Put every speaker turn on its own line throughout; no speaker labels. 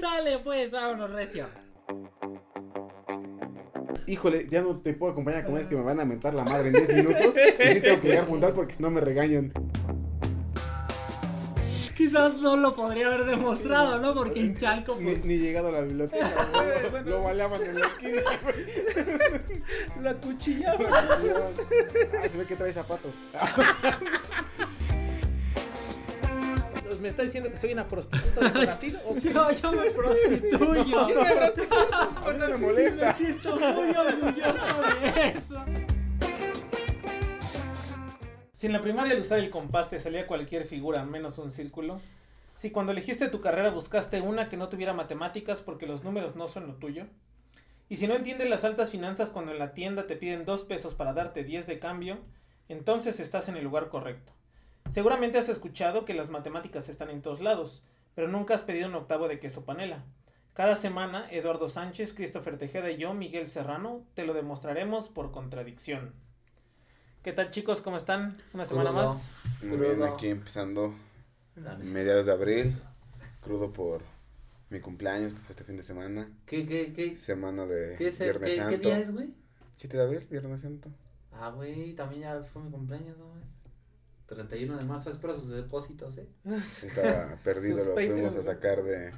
Sale pues, vámonos recio.
Híjole, ya no te puedo acompañar con es que me van a mentar la madre en 10 minutos. Y sí tengo que llegar a juntar porque si no me regañan.
Quizás no lo podría haber demostrado, ¿no? Porque en Chalco,
Ni,
pues,
ni llegado a la biblioteca, güey. Lo baleaban en la esquina.
la cuchillaba.
Ah, se ve que trae zapatos.
¿Me está diciendo que soy una prostituta de Brasil? ¿O qué?
Yo, yo me prostituyo.
Yo me
no me molesta.
Me siento muy orgulloso de eso.
Si en la primaria al usar el compás te salía cualquier figura menos un círculo. Si cuando elegiste tu carrera buscaste una que no tuviera matemáticas porque los números no son lo tuyo. Y si no entiendes las altas finanzas cuando en la tienda te piden dos pesos para darte 10 de cambio, entonces estás en el lugar correcto. Seguramente has escuchado que las matemáticas están en todos lados, pero nunca has pedido un octavo de queso panela. Cada semana, Eduardo Sánchez, Christopher Tejeda y yo, Miguel Serrano, te lo demostraremos por contradicción. ¿Qué tal chicos? ¿Cómo están? Una semana
Crudo.
más.
Muy bien, aquí empezando mediados de abril. Crudo por mi cumpleaños, que fue este fin de semana.
¿Qué, qué, qué?
Semana de
¿Qué, es el-
Viernes
qué, qué
Santo.
día es, güey?
7 de abril, Viernes Santo.
Ah, güey, también ya fue mi cumpleaños, ¿no? Es 31 de marzo, espero sus depósitos, ¿eh?
Estaba perdido,
Sus
lo fuimos a sacar de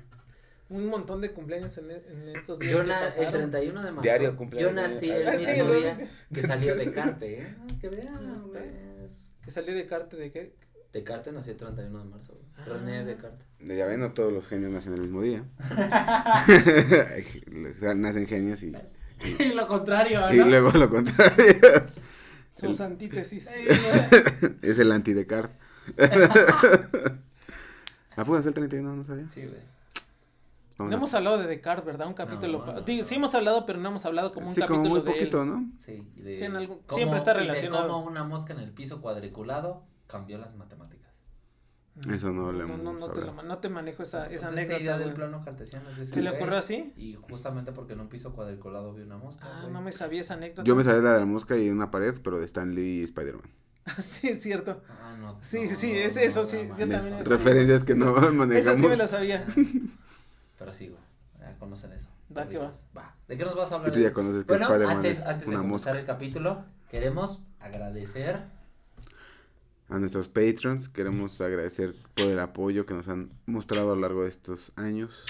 Un montón de cumpleaños en, e- en estos días.
Yo na- el
pasaron.
31 de marzo.
Diario cumpleaños.
Yo nací el
Ah,
mismo
el-
día que salió de Carte, ¿eh? Ah, que vean, pues.
Que salió de Carte de qué?
De Carte nació el 31 de marzo.
Ah.
René de Carte.
De ya ven, no todos los genios nacen el mismo día. Nacen genios y,
Y lo contrario,
y
¿no?
luego lo contrario.
Sus antítesis.
es el anti-Descartes. ¿A poco es el 31? No sabía.
Sí, güey.
Vamos
No
a-
hemos hablado de Descartes, ¿verdad? Un capítulo.
No, no, no.
Sí hemos hablado, pero no hemos hablado como un
sí,
capítulo
como muy
de él.
poquito, ¿no?
Sí, de
Sí, en algún-
cómo-
siempre está
y de
relacionado.
cómo una mosca en el piso cuadriculado cambió las matemáticas.
Eso no lo
no, no,
hemos
no, te, lo no te manejo esa,
Pues
esa
esa
anécdota.
idea del plano cartesiano es
¿Se le ocurrió así?
Y justamente porque en un piso cuadriculado vi una mosca.
Ah,
güey.
no me sabía esa anécdota.
Yo me sabía la de la mosca y una pared, pero de Stan Lee y Spider-Man.
sí, es cierto.
Ah, no.
Sí,
no,
sí, es
no,
eso,
no,
sí, yo
no,
también
Referencias que no
Esa
manejamos.
sí me la sabía.
Pero sí, güey. Ya conocen eso.
Va que
Horrible. Va. ¿De qué nos vas a hablar?
tú ya conoces que
bueno,
Spider-Man
antes,
es
antes de comenzar
mosca.
el capítulo, queremos agradecer.
A nuestros patrons queremos agradecer por el apoyo que nos han mostrado a lo largo de estos años.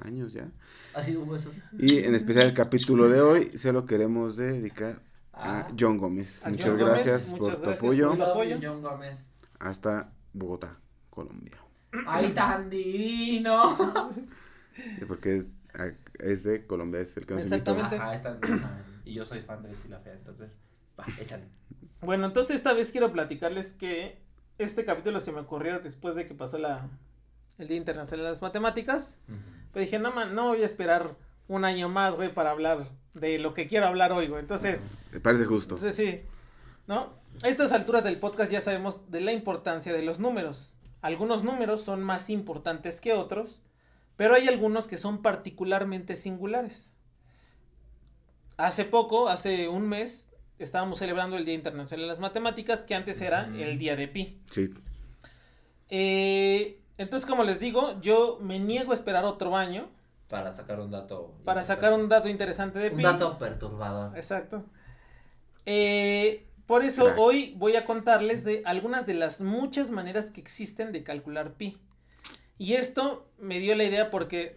Años ya.
¿Ha sido un hueso?
Y en especial el capítulo de hoy se lo queremos dedicar a
Ah.
John Gómez.
A
Muchas
John Gómez,
gracias
muchas
por tu
gracias
apoyo
por el
Love
apoyo.
you, John Gómez.
hasta Bogotá, Colombia.
¡Ay, tan divino!
Porque es, es de Colombia, es el que nos.
Exactamente.
Ajá. Y yo soy fan de Betty la Fea, entonces. Va, échale.
Bueno, entonces esta vez quiero platicarles que este capítulo se me ocurrió después de que pasó la, el Día Internacional de las Matemáticas. Pero dije, no, man, no voy a esperar un año más, güey, para hablar de lo que quiero hablar hoy, güey. Entonces,
Me parece justo.
entonces sí, ¿no? A estas alturas del podcast ya sabemos de la importancia de los números. Algunos números son más importantes que otros, pero hay algunos que son particularmente singulares. Hace poco, hace un mes, estábamos celebrando el Día Internacional de las Matemáticas, que antes era el Día de Pi.
Sí.
Eh, entonces, como les digo, yo me niego a esperar otro año
Para sacar un dato.
para sacar un dato interesante de
Un
Pi.
dato perturbador.
Exacto. Eh, por eso
Crack.
hoy voy a contarles de algunas de las muchas maneras que existen de calcular pi. Y esto me dio la idea porque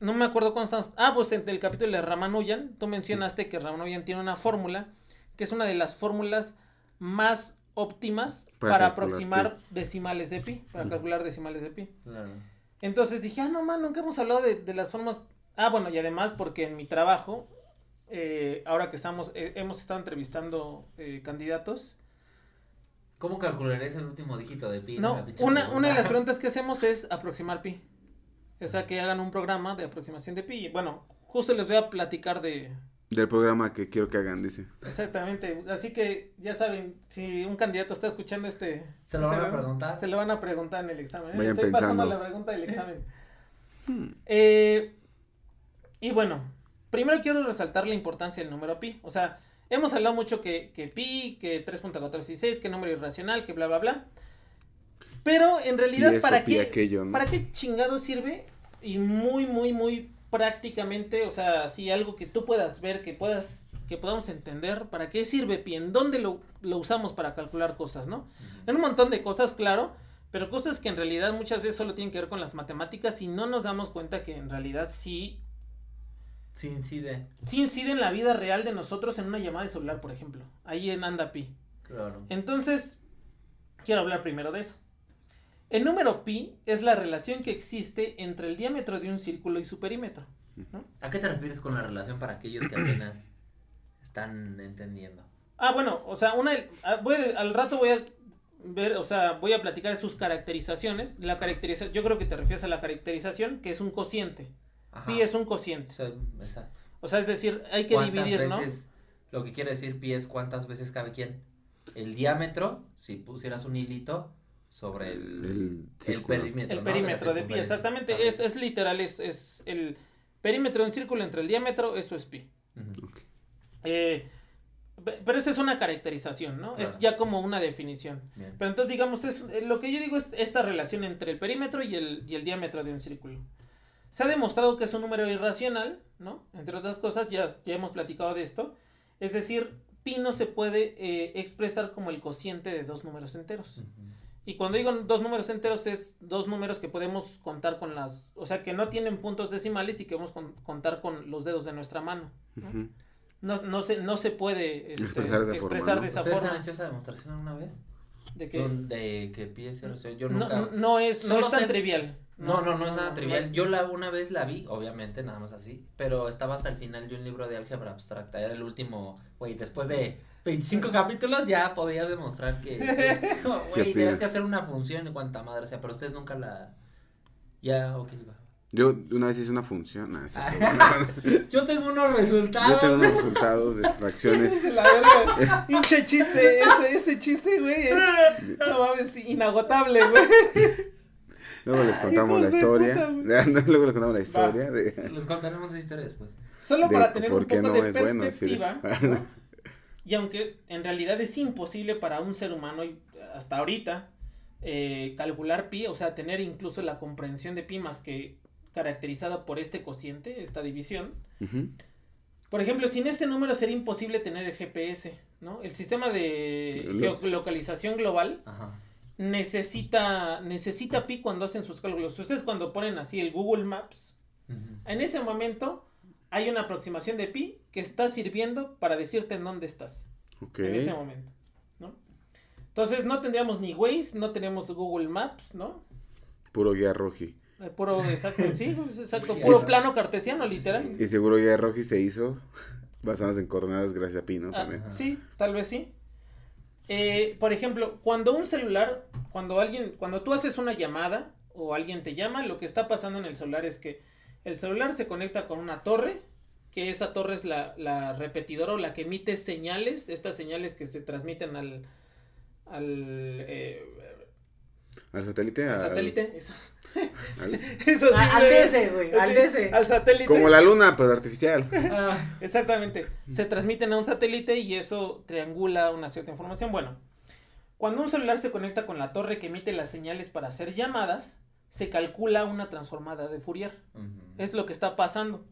no me acuerdo cuándo estamos. Ah, pues en el capítulo de Ramanujan, tú mencionaste que Ramanujan tiene una fórmula que es una de las fórmulas más óptimas
Para
aproximar decimales de pi, para calcular decimales de pi.
Claro.
Entonces dije, ah, no, man, nunca hemos hablado de, de las formas. Ah, bueno, y además porque en mi trabajo, eh, ahora que estamos, eh, hemos estado entrevistando eh, candidatos.
¿Cómo calcularías el último dígito de pi?
No, una, una de las
pregunta.
preguntas que hacemos es aproximar pi. O sea, que hagan un programa de aproximación de pi. Bueno, justo les voy a platicar de...
Del programa que quiero que hagan, dice.
Exactamente. Así que ya saben, si un candidato está escuchando este...
¿Se lo van a
este-
preguntar?
Se lo van a preguntar en el examen.
Vayan
Estoy pasando
pensando.
la pregunta del examen.
Hmm.
Eh, y bueno, primero quiero resaltar la importancia del número pi. O sea, hemos hablado mucho que, que pi, que 3.416, que número irracional, que bla, bla, bla. Pero en realidad,
esto,
¿para qué,
aquello, ¿no?
¿para qué chingado sirve y muy, muy, muy prácticamente, o sea, así algo que tú puedas ver, que puedas, que podamos entender, ¿para qué sirve pi? ¿En dónde lo, lo usamos para calcular cosas, no? En un montón de cosas, claro, pero cosas que en realidad muchas veces solo tienen que ver con las matemáticas y no nos damos cuenta que en realidad sí,
Sí incide.
sí incide en la vida real de nosotros en una llamada de celular, por ejemplo. Ahí en anda pi.
Claro.
Entonces, quiero hablar primero de eso. El número pi es la relación que existe entre el diámetro de un círculo y su perímetro. ¿no?
¿A qué te refieres con la relación para aquellos que apenas están entendiendo?
Ah, bueno, o sea, una, ah, voy al rato voy a ver, o sea, voy a platicar sus caracterizaciones. La caracterización, yo creo que te refieres a la caracterización, que es un cociente.
Ajá.
Pi es un cociente.
O sea, exacto.
O sea, es decir, hay que
¿Cuántas
dividir, ¿no?
Lo que quiere decir pi es cuántas veces cabe quién. El diámetro, si pusieras un hilito sobre el,
El
el perímetro.
El
¿no?
perímetro de pi, exactamente. Es, es literal, es, es el perímetro de un círculo entre el diámetro, eso es pi. Eh, pe- pero esa es una caracterización, ¿no? Es ya como una definición.
Bien.
Pero entonces, digamos, es, eh, lo que yo digo es esta relación entre el perímetro y el, y el diámetro de un círculo. Se ha demostrado que es un número irracional, ¿no? Entre otras cosas, ya, ya hemos platicado de esto. Es decir, pi no se puede eh, expresar como el cociente de dos números enteros. Y cuando digo dos números enteros es dos números que podemos contar con las, o sea, que no tienen puntos decimales y que podemos con- contar con los dedos de nuestra mano. ¿no? No, no se, no se puede este,
Expresar de esa forma,
expresar
¿no?
de esa
¿Ustedes
forma.
han hecho esa demostración alguna vez?
De que
De que pi es cero. O sea, yo
no,
nunca...
no- no es, no es tan
sé-
trivial.
No, no, no es nada
no
trivial.
es-
Yo la una vez la vi, obviamente, nada más así, pero estaba hasta el final de un libro de álgebra abstracta, era el último, güey, después de 25 capítulos ya podías demostrar que, güey, tienes que hacer una función y cuanta madre sea, pero ustedes nunca la, ya, ok, va.
Yo una vez hice una función. nah.
Yo tengo unos
Yo
resultados.
tengo unos resultados de fracciones.
La verga, pinche chiste, ese, ese chiste, güey, es, no mames, inagotable, güey.
Luego les contamos la historia. Luego les contamos la historia de,
Les contaremos esa historia después.
Solo
de
para tener un poco
no
de
bueno
perspectiva, ¿no? y aunque en realidad es imposible para un ser humano y hasta ahorita eh, calcular pi, o sea, tener incluso la comprensión de pi más que caracterizada por este cociente, esta división. Por ejemplo, sin este número sería imposible tener el GPS, ¿no? El sistema de
Los-
geolocalización global
Ajá.
necesita necesita pi cuando hacen sus cálculos. Ustedes cuando ponen así el Google Maps, en ese momento hay una aproximación de pi que está sirviendo para decirte en dónde estás en ese momento, ¿no? Entonces no tendríamos ni Waze, no tenemos Google Maps, ¿no?
Puro guía roji.
Puro, exacto, sí, exacto, puro plano cartesiano, literal.
Y seguro guía roji se hizo basadas en coordenadas gracias a Pi, ¿no?
Ah,
También.
Sí, tal vez sí. Eh, por ejemplo, cuando un celular, cuando alguien, cuando tú haces una llamada o alguien te llama, lo que está pasando en el celular es que el celular se conecta con una torre, que esa torre es la, la repetidora o la que emite señales, estas señales que se transmiten al, al, eh,
Al satélite.
al satélite. Eso,
al-
eso sí,
A- al
güey.
DC, güey, al DC.
Al satélite.
como la luna, pero artificial.
Ah,
Exactamente. Se transmiten a un satélite y eso triangula una cierta información. Bueno, cuando un celular se conecta con la torre que emite las señales para hacer llamadas, se calcula una transformada de Fourier. Es lo que está pasando.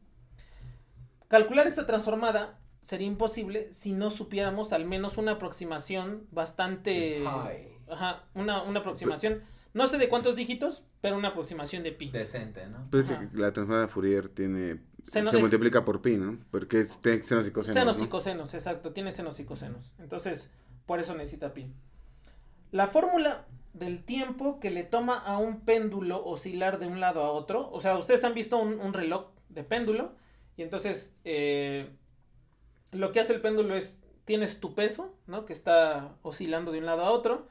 Calcular esta transformada sería imposible si no supiéramos al menos una aproximación bastante...
Ay.
Ajá, una, una aproximación. No sé de cuántos dígitos, pero una aproximación de pi.
Decente, ¿no?
Pues
Ajá.
que la transformada de Fourier tiene.
Seno-
se
es-
multiplica por pi, ¿no? Porque es tiene senos y cosenos.
Senos
¿no?
y cosenos, exacto, tiene senos y cosenos. Entonces, por eso necesita pi. La fórmula del tiempo que le toma a un péndulo oscilar de un lado a otro, o sea, ustedes han visto un, un reloj de péndulo, y entonces eh, lo que hace el péndulo es, tienes tu peso, ¿no? Que está oscilando de un lado a otro,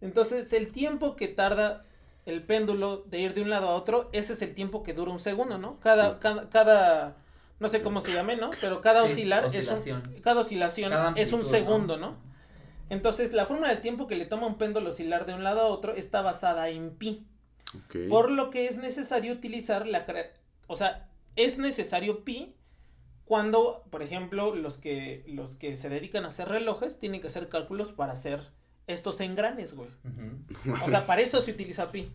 entonces el tiempo que tarda el péndulo de ir de un lado a otro, ese es el tiempo que dura un segundo, ¿no? Cada, cada, cada no sé cómo se llame, ¿no? Pero cada
Sí,
oscilar
oscilación.
es un, cada oscilación
Cada
es un segundo,
¿no?
¿no? Entonces, la fórmula del tiempo que le toma un péndulo oscilar de un lado a otro está basada en pi. Por lo que es necesario utilizar la... O sea, es necesario pi cuando, por ejemplo, los que, los que se dedican a hacer relojes tienen que hacer cálculos para hacer estos engranes, güey. O sea, para eso se utiliza pi.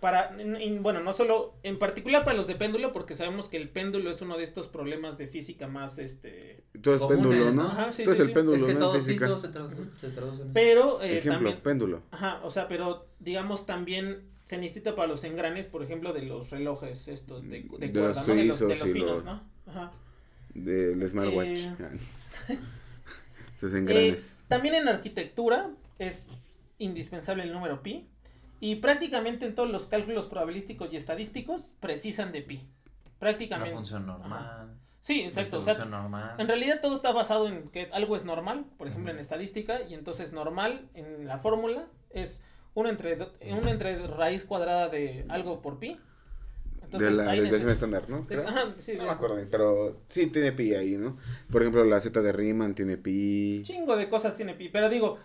para, en- en- bueno, no solo, en particular para los de péndulo, porque sabemos que el péndulo es uno de estos problemas de física más, este,
Todo es
Comunes,
péndulo,
¿no?
¿no?
Ajá, sí,
Todo es
sí,
el
sí.
péndulo,
es que
¿no? En
todos sí,
física.
todos se, tradu- se traducen.
pero eh,
Ejemplo,
también,
péndulo.
ajá, o sea, pero digamos también se necesita para los engranes, por ejemplo, de los relojes estos de, de,
De los
¿no? De los, de los finos,
los-
¿no? Ajá.
Del smartwatch.
Eh,
Sus
Eh, también en arquitectura es indispensable el número pi y prácticamente en todos los cálculos probabilísticos y estadísticos precisan de pi.
Una
Prácticamente.
función normal.
Sí, exacto. O sea,
distribución normal.
en realidad todo está basado en que algo es normal, por ejemplo en estadística, y entonces normal en la fórmula es 1 entre, do- uno entre raíz cuadrada de algo por pi.
De la desviación estándar, ¿no?
de-
Creo.
ajá, sí,
No
de-
me acuerdo pero sí tiene pi ahí, ¿no? Por ejemplo, la Z de Riemann tiene pi.
chingo de cosas tiene pi, pero digo,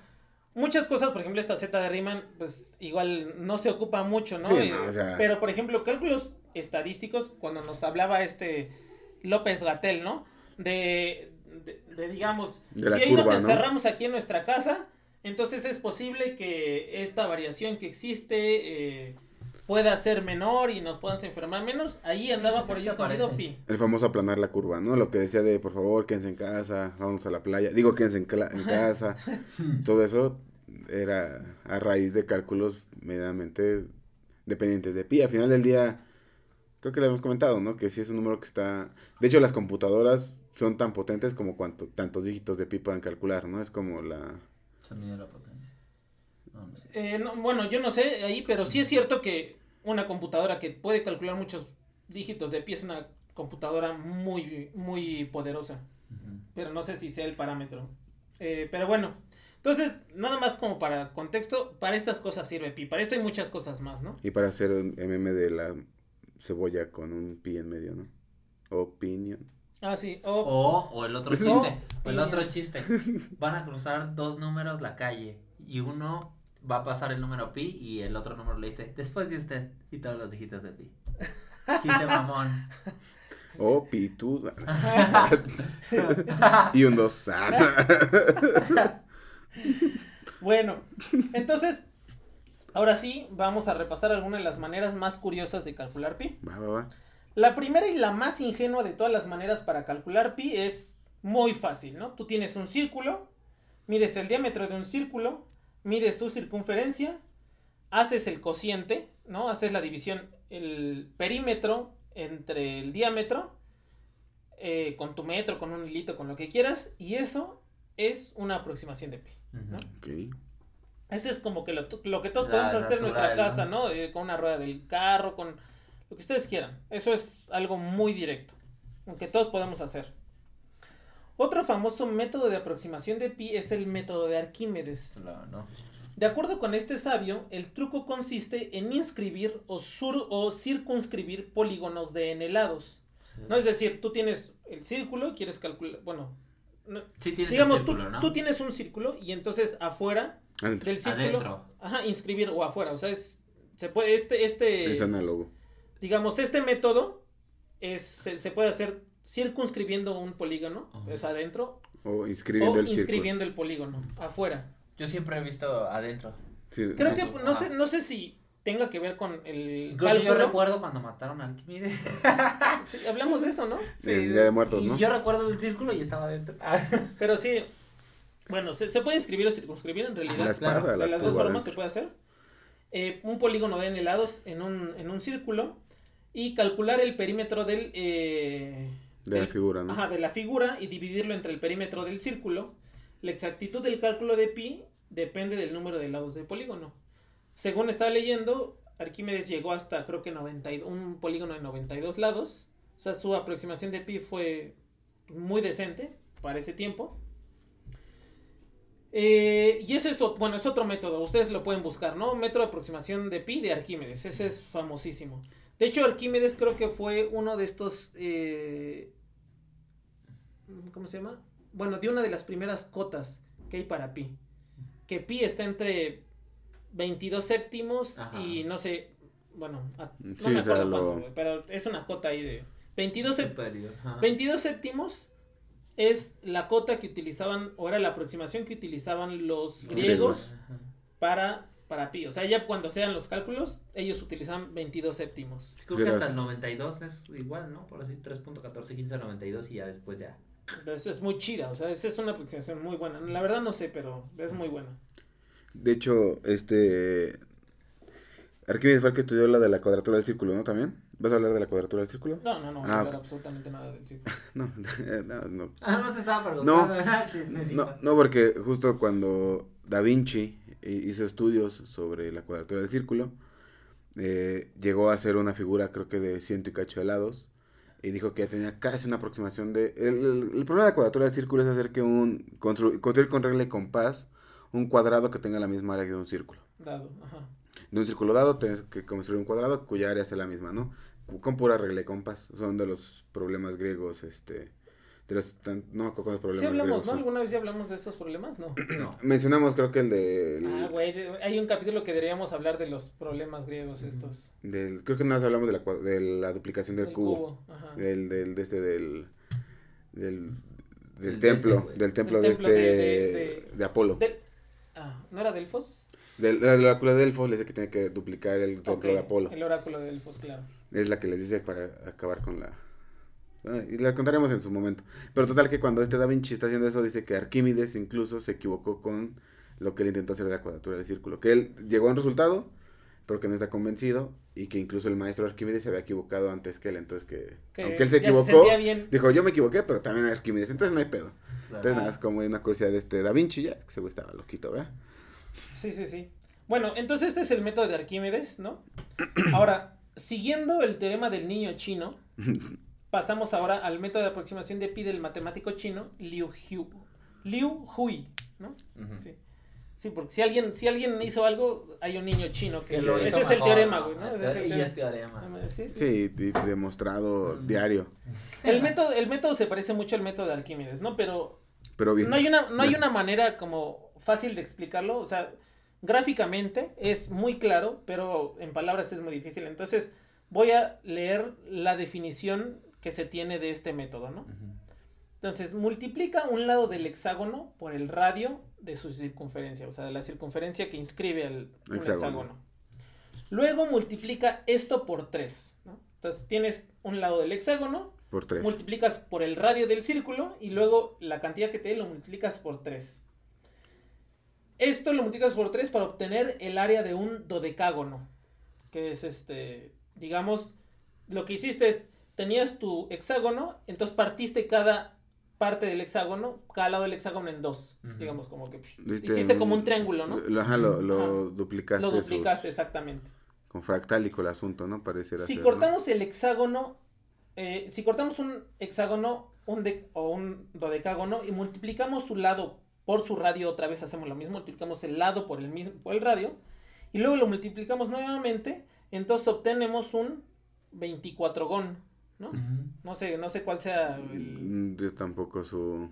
muchas cosas, por ejemplo, esta Z de Riemann, pues igual no se ocupa mucho, ¿no?
Sí,
Eh,
no, o sea-
Pero, por ejemplo, cálculos estadísticos, cuando nos hablaba este López Gatel, ¿no? De, de, de, digamos,
De
si ahí
curva,
nos
¿no?
encerramos aquí en nuestra casa, entonces es posible que esta variación que existe eh, pueda ser menor y nos podamos enfermar menos. Ahí
Sí,
andaba
pues
por ahí escondido pi.
El famoso aplanar la curva, ¿no? Lo que decía de, por favor, quédense en casa, vamos a la playa. Digo, quédense en, en casa. Todo eso era a raíz de cálculos medianamente dependientes de pi. Al final del día, creo que lo hemos comentado, ¿no? Que sí es un número que está... De hecho, las computadoras son tan potentes como cuanto tantos dígitos de pi puedan calcular, ¿no? Es como la...
Se mide la potencia. No, no sé.
Eh, no, bueno, yo no sé ahí, pero sí es cierto que una computadora que puede calcular muchos dígitos de pi es una computadora muy, muy poderosa. Pero no sé si sea el parámetro. Eh, pero bueno, entonces, nada más como para contexto, para estas cosas sirve pi. Para esto hay muchas cosas más, ¿no?
Y para hacer un MM de la cebolla con un pi en medio, ¿no? Opinion.
Ah, sí. O,
O, o el otro chiste. O el otro chiste. Van a cruzar dos números la calle. Y uno va a pasar el número pi y el otro número le dice, después de usted. Y todos los dígitos de pi. Chiste mamón.
O pitu. y un dos.
Bueno, entonces, ahora sí, vamos a repasar algunas de las maneras más curiosas de calcular pi.
va, va, va.
La primera y la más ingenua de todas las maneras para calcular pi es muy fácil, ¿no? Tú tienes un círculo, mides el diámetro de un círculo, mides su circunferencia, haces el cociente, ¿no? Haces la división, el perímetro entre el diámetro, eh, con tu metro, con un hilito, con lo que quieras, y eso es una aproximación de pi. ¿no?
Ujú.
Ok.
Ese es como que lo, lo que todos
La
podemos hacer en nuestra casa,
¿no?
¿no? Eh, con una rueda del carro, con lo que ustedes quieran. Eso es algo muy directo, aunque todos podemos hacer. Otro famoso método de aproximación de pi es el método de Arquímedes.
No, no.
De acuerdo con este sabio, el truco consiste en inscribir o, sur o circunscribir polígonos de n lados.
Sí.
¿no? Es decir, tú tienes el círculo y quieres calcular, bueno, no-
Sí tienes
digamos,
el círculo,
tú,
¿no?
tú tienes un círculo y entonces afuera
Adentro.
del círculo,
Adentro.
ajá, inscribir o afuera, o sea, es, se puede, este, este,
Es análogo.
digamos, este método es, se, se puede hacer circunscribiendo un polígono, es adentro,
O inscribiendo
o
el círculo.
inscribiendo el polígono, afuera.
Yo siempre he visto adentro.
Sí,
Creo
sí.
que, no sé, no sé si tenga que ver con el
Incluso yo recuerdo cuando mataron a Arquímedes.
Sí, hablamos de eso, ¿no?
En Día de Muertos,
y
¿no?
yo recuerdo el círculo y estaba adentro.
Pero sí, bueno, se, se puede inscribir o circunscribir en realidad.
La espada,
claro,
la
de las dos formas se puede hacer. Eh, un polígono de n lados en un, en un círculo y calcular el perímetro del... eh,
De la figura, ¿no?
Ajá, de la figura y dividirlo entre el perímetro del círculo. La exactitud del cálculo de pi depende del número de lados del polígono. Según estaba leyendo, Arquímedes llegó hasta creo que 92, un polígono de 92 lados. O sea, su aproximación de pi fue muy decente para ese tiempo. Eh, y ese es, bueno, es otro método, ustedes lo pueden buscar, ¿no? Método de aproximación de pi de Arquímedes, ese es famosísimo. De hecho, Arquímedes creo que fue uno de estos, eh, ¿cómo se llama? Bueno, de una de las primeras cotas que hay para pi. Que pi está entre 22 séptimos
Ajá.
y no sé, bueno, a- no
Sí,
me acuerdo
lo-
cuánto, güey, pero es una cota ahí de 22 sép-
Superior. ajá.
22 séptimos es la cota que utilizaban, o era la aproximación que utilizaban los griegos para para pi. O sea, ya cuando sean los cálculos, ellos utilizan 22 séptimos.
Creo que hasta el 92 es igual, ¿no? Por así, 3.14, 15, 92 y ya después ya.
Entonces es muy chida, o sea, esa es una aproximación muy buena. La verdad no sé, pero es muy buena.
De hecho, este. Arquímedes fue el que estudió la de la cuadratura del círculo, ¿no? ¿También? ¿Vas a hablar de la cuadratura del círculo?
No, no, no,
Ah,
no hablar
ok.
absolutamente nada del círculo.
No, no, no.
Ah, no te estaba preguntando.
No, no, porque justo cuando Da Vinci hizo estudios sobre la cuadratura del círculo, eh, llegó a hacer una figura, creo que de ciento y cacho de lados, y dijo que ya tenía casi una aproximación de... El, problema de la cuadratura del círculo es hacer que un... constru- construir con regla y compás un cuadrado que tenga la misma área que un círculo.
Dado, ajá.
De un círculo dado tienes que construir un cuadrado cuya área sea la misma, ¿no? Con pura regla y compás. Son de los problemas griegos, este... De los, tan- no me acuerdo problemas
Sí hablamos, ¿no? ¿Alguna vez ya hablamos de estos problemas? No.
No.
Mencionamos creo que el de...
Ah, güey, hay un capítulo que deberíamos hablar de los problemas griegos estos.
del creo que nada más hablamos de la, cua- de la duplicación del
El
cubo.
Ajá.
Del, del, de este, del... Del, del
El
templo,
este,
del templo
Del
de este, de,
de- de-
Apolo.
Del- Ah, ¿no era Delfos?
Del, el oráculo de Delfos le dice que tiene que duplicar el templo de Apolo.
El oráculo de Delfos, claro.
Es la que les dice para acabar con la... Y la contaremos en su momento. Pero total que cuando este Da Vinci está haciendo eso, dice que Arquímedes incluso se equivocó con lo que él intentó hacer de la cuadratura del círculo. Que él llegó a un resultado, pero que no está convencido. Y que incluso el maestro Arquímedes se había equivocado antes que él. Entonces que,
Que
aunque él se equivocó,
bien.
dijo yo me equivoqué, pero también Arquímedes. Entonces no hay pedo. Entonces nada, es como una curiosidad de este Da Vinci, ya, que ese güey estaba loquito, ¿verdad?
Sí, sí, sí. Bueno, entonces este es el método de Arquímedes, ¿no? Ahora, siguiendo el teorema del niño chino, pasamos ahora al método de aproximación de pi del matemático chino Liu Hu. Liu Hui, ¿no? Sí. Sí, porque si alguien, si alguien hizo algo, hay un niño chino que,
Que lo
ese es el teorema, güey, ¿no? Ese es el
Y
teorema.
es teorema.
Sí, sí.
Demostrado diario.
El método, el método se parece mucho al método de Arquímedes, ¿no? Pero
Pero bien.
no hay una, no hay una manera como fácil de explicarlo, o sea, gráficamente es muy claro, pero en palabras es muy difícil. Entonces, voy a leer la definición que se tiene de este método, ¿no? Entonces, multiplica un lado del hexágono por el radio de su circunferencia, o sea, de la circunferencia que inscribe al un
Hexágono.
hexágono. Luego multiplica esto por 3, ¿no? Entonces, tienes un lado del hexágono,
Por tres.
multiplicas por el radio del círculo y luego la cantidad que te dé lo multiplicas por 3. Esto lo multiplicas por 3 para obtener el área de un dodecágono, que es este, digamos, lo que hiciste es, tenías tu hexágono, entonces partiste cada parte del hexágono, cada lado del hexágono en dos, digamos, como que psh, hiciste como un triángulo, ¿no?
Lo, ajá, lo, lo
Ajá.
duplicaste.
Lo duplicaste,
sus-
exactamente.
con fractálico el asunto, ¿no? Pareciera
Si
ser, ¿no?
cortamos el hexágono, eh, si cortamos un hexágono un de- o un dodecágono y multiplicamos su lado por su radio, otra vez hacemos lo mismo, multiplicamos el lado por el mismo por el radio y luego lo multiplicamos nuevamente, entonces obtenemos un 24 gón, ¿no? No sé, no sé cuál sea el
Mm, Yo tampoco su,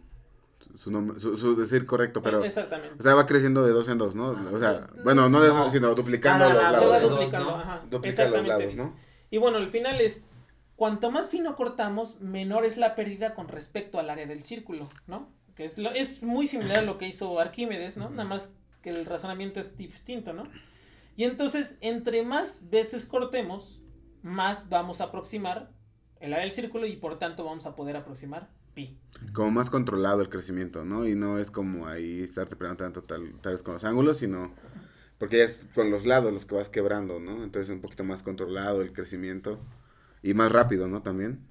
su, nombre, su, su decir correcto, pero...
exactamente.
O sea, va creciendo de dos en dos, ¿no? O sea, bueno, no de
no.
dos, sino duplicando los
se va
lados.
dos,
duplicando,
¿no?
ajá.
Duplica los
exactamente.
lados, ¿no?
Y bueno, al final es, cuanto más fino cortamos, menor es la pérdida con respecto al área del círculo, ¿no? Que es, lo, es muy similar a lo que hizo Arquímedes, ¿no? Nada más que el razonamiento es distinto, ¿no? Y entonces, entre más veces cortemos, más vamos a aproximar el área del círculo y por tanto vamos a poder aproximar pi.
Como más controlado el crecimiento, ¿no? Y no es como ahí estarte preguntando tal, tal vez con los ángulos, sino... Porque ya es con los lados los que vas quebrando, ¿no? Entonces un poquito más controlado el crecimiento. Y más rápido, ¿no? También.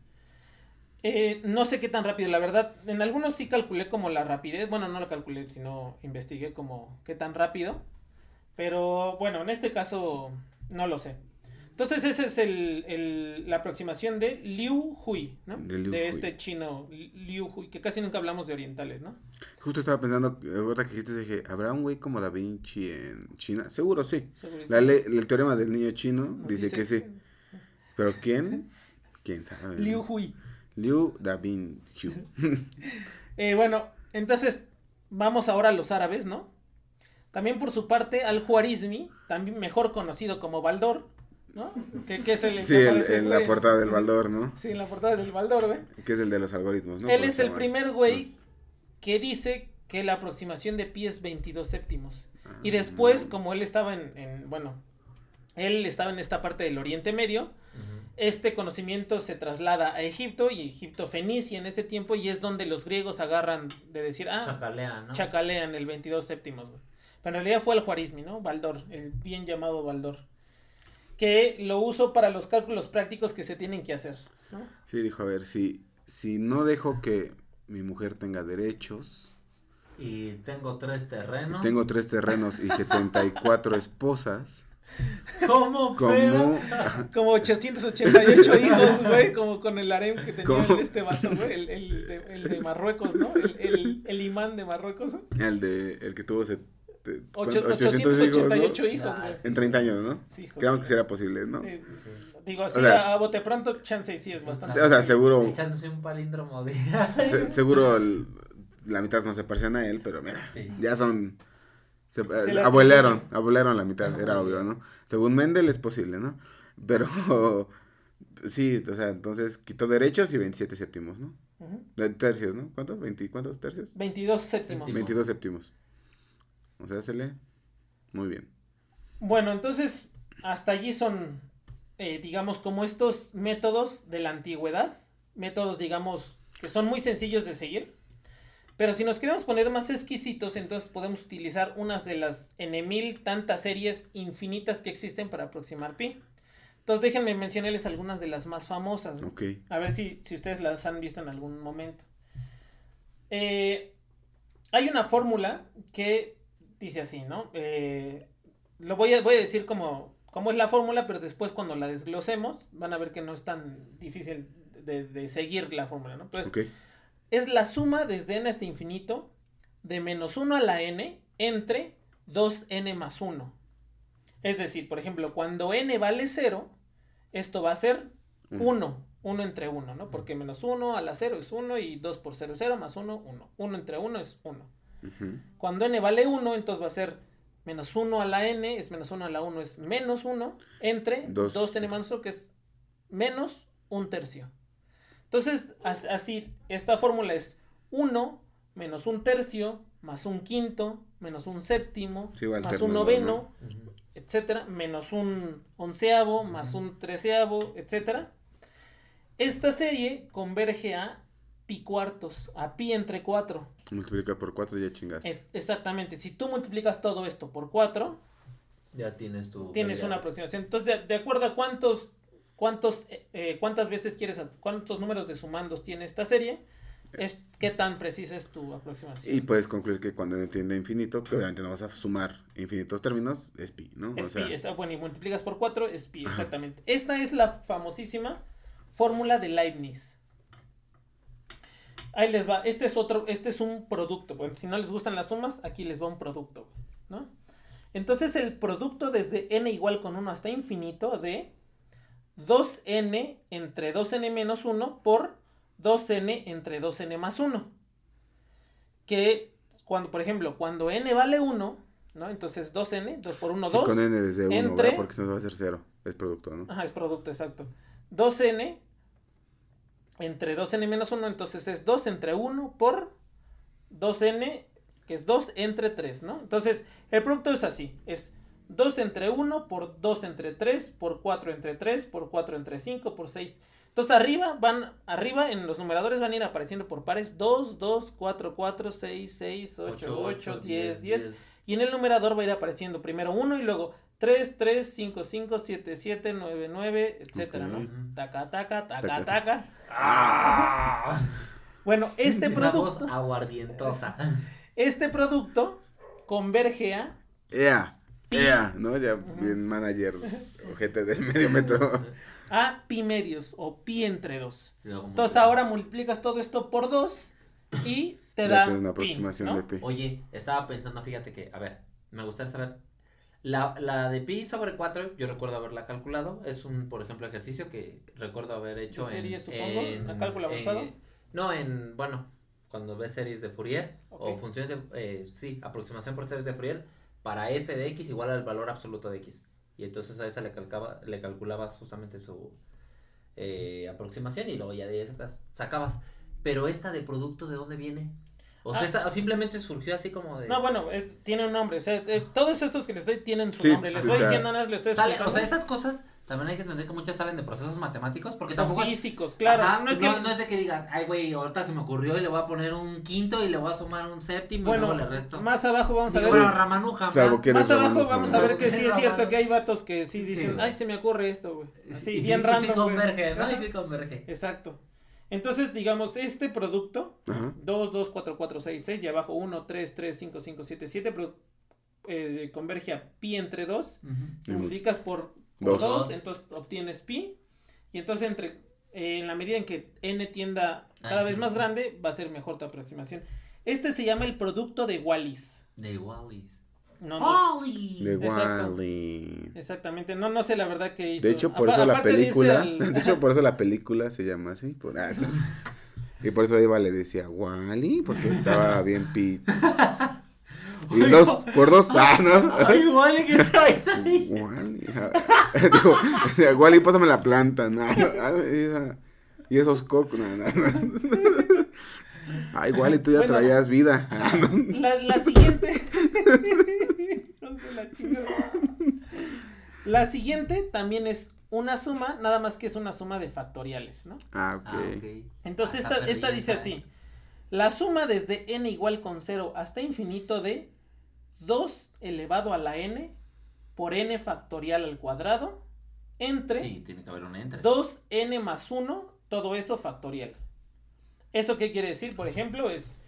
Eh, no sé qué tan rápido, la verdad. En algunos sí calculé como la rapidez. Bueno, no lo calculé, sino investigué como qué tan rápido. Pero bueno, en este caso no lo sé. Entonces esa es el, el- la aproximación de Liu Hui, ¿no?
De Liu
de
Hui.
este chino Liu Hui, que casi nunca hablamos de orientales, ¿no?
Justo estaba pensando, ahorita que dijiste, dije, ¿habrá un güey como Da Vinci en China? Seguro sí.
Segurísimo.
La ley- el teorema del niño chino dice, que sí. ¿Pero quién? ¿Quién sabe?
Liu? Hui.
Liu Da Vinci.
Eh, bueno, entonces vamos ahora a los árabes, ¿no? También por su parte, Al-Juarizmi, también mejor conocido como Baldor, ¿no? Que, que es el
Sí, el- en la portada del Baldor, ¿no?
Sí, en la portada del Baldor, güey.
Que es el de los algoritmos, ¿no?
Él
Por
es el primer güey
los-
que dice que la aproximación de pi es 22 séptimos. Y después, como él estaba en, en, bueno, él estaba en esta parte del Oriente Medio, este conocimiento se traslada a Egipto y Egipto fenicia en ese tiempo y es donde los griegos agarran de decir, ah,
Chacalea, ¿no?
chacalean el 22 séptimos. güey. Pero en realidad fue el Juarismi, ¿no? Baldor, el bien llamado Baldor. Que lo uso para los cálculos prácticos que se tienen que hacer. ¿no?
Sí, dijo, a ver, si, si no dejo que mi mujer tenga derechos,
Y tengo tres terrenos.
tengo tres terrenos y 74 esposas,
¿Cómo?
¿cómo?
Como 888 hijos, güey, como con el harem que tenía
¿Cómo?
el- este vato, güey, el, el de, el de Marruecos, ¿no? El, el, el imán de Marruecos.
El de, el que tuvo set- te-
Ocho-
¿cuánto? 800 hijos,
888
¿no?
hijos,
Ah,
güey.
En 30 años, ¿no?
Sí, hijo.
Creamos que sí era posible, ¿no?
Sí.
Sí.
Digo, así
O sea-
a, bote pronto, chance y sí es bastante.
O sea, seguro,
Echándose un palíndromo
se- seguro el- la mitad no se parecían a él, pero mira,
Sí.
ya son, se,
Se
eh,
la-
abuelaron, abuelaron la mitad,
Ajá.
era obvio, ¿no? Según Mendel es posible, ¿no? Pero, sí, o sea, entonces quitó derechos y 27 séptimos, ¿no? De tercios, ¿no? ¿Cuántos? ¿20 cuántos tercios?
22 séptimos.
Veinte-
22 séptimos. O sea, se lee muy bien.
Bueno, entonces, hasta allí son, eh, digamos, como estos métodos de la antigüedad, métodos, digamos, que son muy sencillos de seguir. Pero si nos queremos poner más exquisitos, entonces podemos utilizar unas de las N mil tantas series infinitas que existen para aproximar pi. Entonces déjenme mencionarles algunas de las más famosas. ¿no?
Ok.
A ver si, si ustedes las han visto en algún momento. Eh, hay una fórmula que dice así, ¿no? Eh, lo voy a, voy a decir como, como es la fórmula, pero después cuando la desglosemos van a ver que no es tan difícil de, de seguir la fórmula, ¿no? Entonces,
Ok.
es la suma desde n hasta infinito de menos 1 a la n entre 2n más 1. Es decir, por ejemplo, cuando n vale 0, esto va a ser
Uno.
1, 1 entre 1, ¿no? Porque menos 1 a la 0 es 1 y 2 por 0 es 0 más 1, 1. 1 entre 1 es 1.
Ujú.
Cuando n vale 1, entonces va a ser menos 1 a la n, es menos 1 a la 1, es menos 1, entre
Dos.
2n más 1, que es menos un tercio. Entonces, as- así, esta fórmula es 1 menos un tercio, más un quinto, menos un séptimo,
Sí,
más un noveno,
¿no?
Etcétera, menos un onceavo, más un treceavo, etcétera. Esta serie converge a pi cuartos, a pi entre 4.
Multiplica por 4 y ya chingaste.
Eh, exactamente, si tú multiplicas todo esto por 4,
Ya tienes tu.
tienes una aproximación. Entonces, de, de acuerdo a cuántos, cuántos, eh, eh, cuántas veces quieres, hacer- cuántos números de sumandos tiene esta serie, es qué tan precisa es tu aproximación.
Y puedes concluir que cuando tiende a infinito, que obviamente no vas a sumar infinitos términos, es pi, ¿no?
Es
o sea,
pi, es- bueno, y multiplicas por 4 es pi,
Ajá.
exactamente. Esta es la famosísima fórmula de Leibniz. Ahí les va, este es otro, este es un producto. Bueno, si no les gustan las sumas, aquí les va un producto, ¿no? Entonces el producto desde n igual con 1 hasta infinito de 2n entre 2n menos 1 por 2n entre 2n más 1. Que cuando, por ejemplo, cuando n vale 1, ¿no? Entonces 2n, 2 por 1,
sí,
2.
con n desde 1,
entre-
Porque si no va a ser 0, es producto, ¿no?
Ajá, es producto, exacto. 2n entre 2n menos 1, entonces es 2 entre 1 por 2n, que es 2 entre 3, ¿no? Entonces, el producto es así, es 2 entre 1 por 2 entre 3 por 4 entre 3 por 4 entre 5 por 6. Entonces arriba van, arriba en los numeradores van a ir apareciendo por pares 2, 2, 4, 4, 6, 6, 8, 8, 10, 10. Y en el numerador va a ir apareciendo primero 1 y luego 3, 3, 5, 5, 7, 7, 9, 9, etcétera,
Ok.
¿no? Taca, taca, taca,
Taca,
taca.
¡Ah!
Bueno, este
Esa voz
producto,
aguardientosa.
este producto converge a
¡Ea!
Pi.
¡Ea! ¿No? Ya bien manager, ojete del medio metro.
a pi medios o pi entre 2.
Luego
Entonces ahora multiplicas todo esto por 2 y te da
una
pi,
aproximación
¿no?
de pi.
Oye, estaba pensando, fíjate que, a ver, me gustaría saber. La, la de pi sobre 4, yo recuerdo haberla calculado. Es un, por ejemplo, ejercicio que recuerdo haber hecho
¿De serie,
en.
supongo?
en-
¿A cálculo avanzado?
en- no, en, bueno, cuando ves series de Fourier o
Ok.
funciones de. eh, sí, aproximación por series de Fourier para f de x igual al valor absoluto de x. Y entonces a esa le, calcaba, le calculabas justamente su eh, aproximación y luego ya de sacabas. Pero esta de producto, ¿de dónde viene? O sea,
Ah.
esa- o simplemente surgió así como de.
No, bueno, es, tiene un nombre. O sea, eh, todos estos que les doy tienen su
Sí,
nombre. Les voy
sea,
diciendo nada, les estoy
Sale, o sea, estas cosas también hay que entender que muchas salen de procesos matemáticos porque
O
tampoco es,
físicos, claro.
Ajá,
no es
no,
que-
no es de que digan, ay, güey, ahorita se me ocurrió y le voy a poner un quinto y le voy a sumar un séptimo y
bueno,
luego le resto.
más abajo vamos a
Digo,
ver.
bueno, Ramanuja.
Salvo
ma-
que
Más abajo vamos a ver que sí es cierto que hay vatos que sí dicen,
Sí.
ay, se me ocurre esto, güey.
y sí- y
bien
sí
random. güey.
converge, ¿no? Y sí converge.
Exacto. Entonces, digamos, este producto,
Ajá.
2, 2, 4, 4, 6, 6, y abajo 1, 3, 3, 5, 5, 7, 7, pero, eh, converge a pi entre 2. Si multiplicas por
Dos.
2, entonces obtienes pi. Y entonces, entre eh, en la medida en que n tienda cada
Ah,
vez más grande, va a ser mejor tu aproximación. Este se llama el producto de Wallis.
De Wallis.
No, no,
¡Wally!
De. Wally.
exactamente. No, no sé la verdad que hizo.
De hecho, por eso la
aparte de
película,
al-
de hecho, por eso la película se llama así. Por, ah, no sé. Y por eso Eva le decía Wally, porque estaba bien pit. Y dos, por dos, ah, ¿no?
¡Ay, Wally, qué traes ahí!
Wally. Digo, decía, Wally, pásame la planta. No, no, ah, esa- y esos cocos. No, no, no. Ay, Wally, tú ya
Bueno.
traías vida. Ah.
La, la siguiente. La siguiente también es una suma, nada más que es una suma de factoriales, ¿no?
Ah, ok.
Ah, ok.
Entonces esta, esta dice así. La suma desde n igual con 0 hasta infinito de 2 elevado a la n por n factorial al cuadrado entre
Sí, tiene que haber un entre.
2n más 1, todo eso factorial. ¿Eso qué quiere decir? Por ejemplo, es.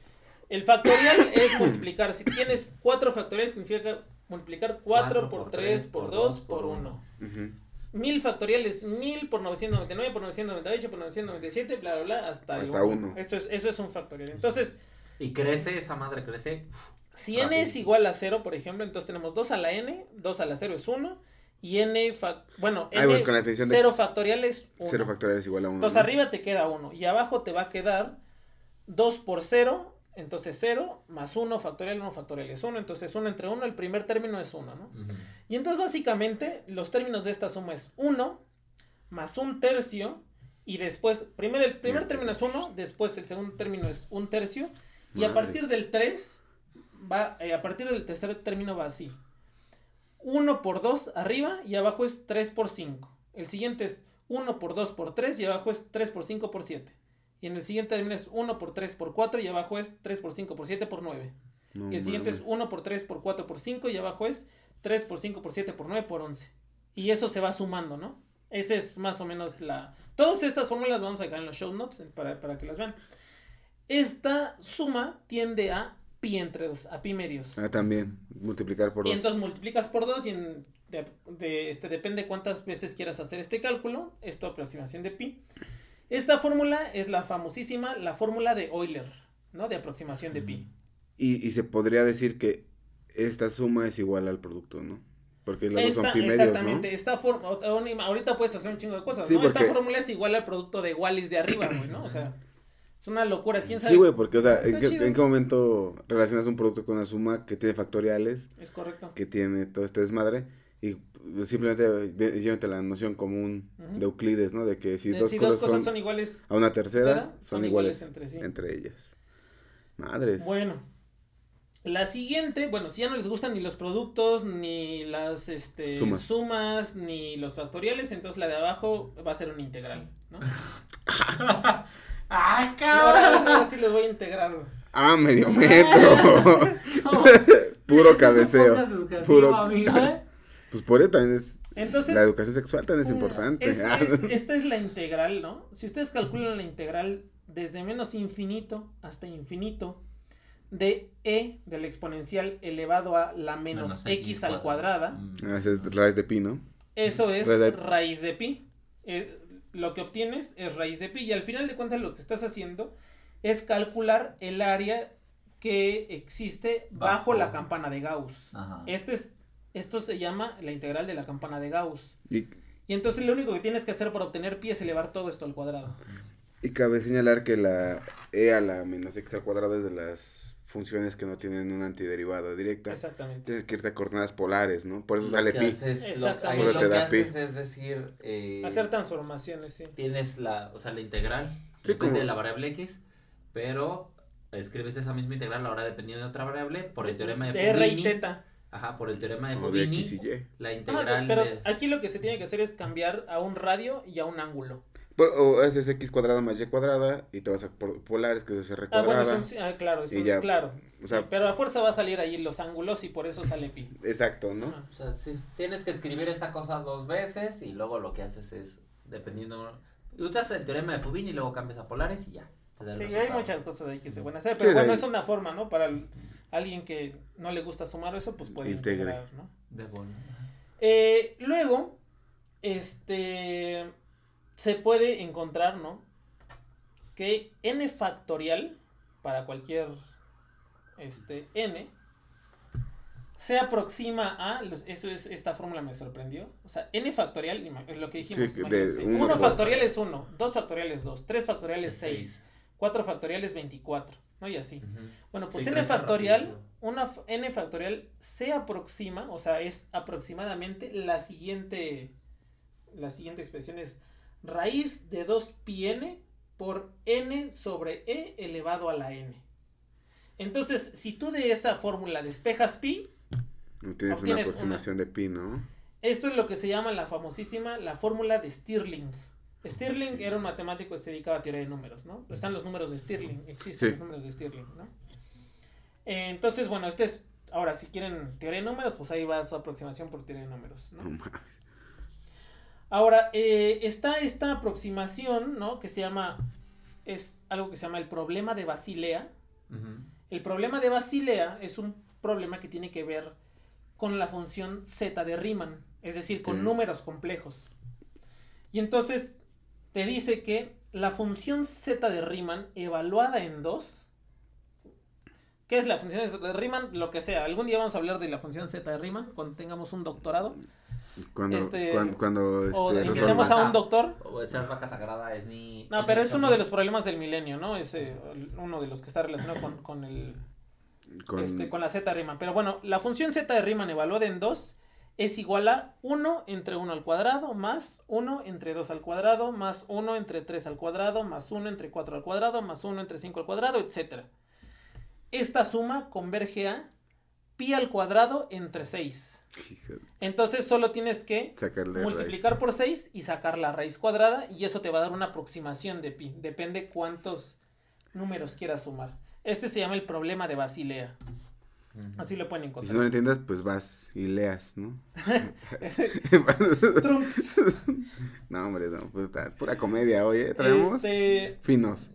El factorial es multiplicar. Si tienes 4 factoriales, significa multiplicar 4
Cuatro
por
por
3
tres,
por
por
2
dos,
por
por
1.
Ujú.
1000 factoriales, 1000 por 999, por 998, por 997, bla, bla, bla, hasta,
Hasta
uno.
uno.
Esto es, eso es un factorial. Entonces,
Y crece, esa madre crece.
si n es
Rapidísimo.
igual a 0, por ejemplo, entonces tenemos 2 a la n, 2 a la 0 es 1, y n, fac- bueno, n
bueno, con la definición de
0 factorial es 1.
Cero factorial es igual a uno.
Entonces
¿no?
arriba te queda 1 y abajo te va a quedar 2 por 0, entonces 0 más 1 factorial, 1 factorial es 1, entonces 1 entre 1, el primer término es 1, ¿no?
Ujú.
Y entonces básicamente los términos de esta suma es 1 más un tercio y después, primero el primer término es 1, después el segundo término es un tercio y a partir del 3 va, eh, a partir del tercer término va así. 1 por 2 arriba y abajo es 3 por 5. El siguiente es 1 por 2 por 3 y abajo es 3 por 5 por 7. Y en el siguiente término es 1 por 3 por 4 y abajo es 3 por 5 por 7 por 9.
No
Y el siguiente es
mames.
1 por 3 por 4 por 5 y abajo es 3 por 5 por 7 por 9 por 11. Y eso se va sumando, ¿no? Esa es más o menos la... Todas estas fórmulas vamos a dejar en los show notes para, para que las vean. Esta suma tiende a pi entre 2, a pi medios.
Ah, también. Multiplicar por
y
dos.
entonces multiplicas por 2 y en- de, de- este, depende cuántas veces quieras hacer este cálculo. Es tu aproximación de pi. Esta fórmula es la famosísima, la fórmula de Euler, ¿no? De aproximación de pi.
Y, y se podría decir que esta suma es igual al producto, ¿no? Porque las dos son
Esta-
pi medios,
exactamente,
¿no?
esta forma, ahorita puedes hacer un chingo de cosas,
Sí,
¿no? Esta
porque-
fórmula es igual al producto de Wallis de arriba, güey, ¿no? O sea, es una locura, quién sabe.
Sí, güey, porque, o sea,
Está
¿en qué,
chido.
en qué momento relacionas un producto con una suma que tiene factoriales,
Es correcto.
que tiene todo este desmadre, y simplemente llévate la noción común de Euclides, ¿no? De que si, dos,
si
cosas,
dos cosas
son,
son iguales,
a una tercera, son,
son
iguales,
iguales entre
entre,
sí.
ellas. Madres.
bueno. La siguiente, bueno, si ya no les gustan ni los productos, ni las este,
Sumas.
sumas, ni los factoriales, entonces la de abajo va a ser una integral, ¿no?
¡Ay, cabrón!
ahora sí les voy a integrar.
Ah, medio metro. Puro cabeceo. Puro-
Amigo, ¿eh?
Pues por eso también es,
Entonces,
la educación sexual también es importante.
es- es- esta es la integral, ¿no? Si ustedes calculan la integral desde menos infinito hasta infinito de e del exponencial elevado a la menos, x, al cuadrada,
Mm.
Ah, ese es raíz de pi, ¿no?
eso es
Raíz de-
raíz de pi. Eh, lo que obtienes es raíz de pi y al final de cuentas lo que estás haciendo es calcular el área que existe bajo,
Bajo.
la campana de Gauss.
Ajá.
Este es, esto se llama la integral de la campana de Gauss.
Y,
Y entonces lo único que tienes que hacer para obtener pi es elevar todo esto al cuadrado.
y cabe señalar que la e a la menos x al cuadrado es de las funciones que no tienen una antiderivada directa.
Exactamente.
Tienes que irte a coordenadas polares, ¿no? Por eso
Lo
sale pi.
haces- lo-
Exactamente.
te
que
da pi.
haces es decir, eh,
Hacer transformaciones, sí.
tienes la, o sea, la integral,
Sí,
depende
como-
de la variable x, pero escribes esa misma integral ahora dependiendo de otra variable por el teorema de,
de R y teta.
Ajá, por el teorema de
de
Fubini.
X y Y.
La
Ajá,
integral
pero
de-
aquí lo que se tiene que hacer es cambiar a un radio y a un ángulo.
Por- o haces X cuadrada más Y cuadrada y te vas a por polares, que es R
Ah, bueno,
cuadrada.
son- ah, claro, eso,
ya,
claro.
o sea-
Sí, pero a fuerza va a salir ahí los ángulos y por eso sale pi.
Exacto, ¿no?
O sea, sí, tienes que escribir esa cosa dos veces y luego lo que haces es, dependiendo, usas el teorema de Fubini y luego cambias a polares y ya.
Sí, hay muchas cosas ahí que se pueden hacer, pero
Sí,
bueno, es una forma, ¿no? Para el- alguien que no le gusta sumar eso, pues puede
Integre.
integrar, ¿no?
De bueno.
Eh, luego, este, se puede encontrar, ¿no? Que n factorial, para cualquier, este, n, se aproxima a, los- eso es, esta fórmula me sorprendió, o sea, n factorial, es lo que dijimos,
Sí, de
imagínense,
uno
1
por-
factorial es 1, 2 factorial es 2, 3 factorial es
Es
6,
seis.
4 factorial es 24, ¿no? Y así. Bueno, pues
Sí,
n factorial, una n factorial se aproxima, o sea, es aproximadamente la siguiente, la siguiente expresión es raíz de 2 pi n por n sobre e elevado a la n. Entonces, si tú de esa fórmula despejas pi,
Tienes una aproximación de pi, ¿no?
esto es lo que se llama la famosísima, la fórmula de Stirling. Stirling era un matemático que se dedicaba a teoría de números, ¿no? Están los números de Stirling, existen
Sí.
los números de Stirling, ¿no? Eh, entonces, bueno, este es, ahora si quieren teoría de números, pues ahí va su aproximación por teoría de números, ¿no?
No mames.
Ahora, eh, está esta aproximación, ¿no? Que se llama, es algo que se llama el problema de Basilea. El problema de Basilea es un problema que tiene que ver con la función z de Riemann, es decir, con números complejos. Y entonces te dice que la función z de Riemann evaluada en 2, ¿qué es la función z de Riemann? Lo que sea, algún día vamos a hablar de la función z de Riemann cuando tengamos un doctorado
Cuando,
Este,
cuando, cuando, este,
o a un doctor.
O esas vacas sagradas es ni.
No, pero es uno de los problemas del milenio, ¿no? Es eh, uno de los que está relacionado con, con el
con,
este, con la z de Riemann. Pero bueno, la función z de Riemann evaluada en 2 es igual a 1 entre 1 al cuadrado más 1 entre 2 al cuadrado más 1 entre 3 al cuadrado más 1 entre 4 al cuadrado más 1 entre 5 al cuadrado, etc. Esta suma converge a pi al cuadrado entre 6.
Hijo de-
Entonces solo tienes que
sacarle
multiplicar por 6 y sacar la raíz cuadrada y eso te va a dar una aproximación de pi. Depende cuántos números quieras sumar. Este se llama el problema de Basilea. Así lo pueden
Y si no lo
encontrar.
entiendes, pues vas y leas, ¿no?
Trunks.
no, hombre, no, puta, pura comedia, oye, traemos
Este,
finos.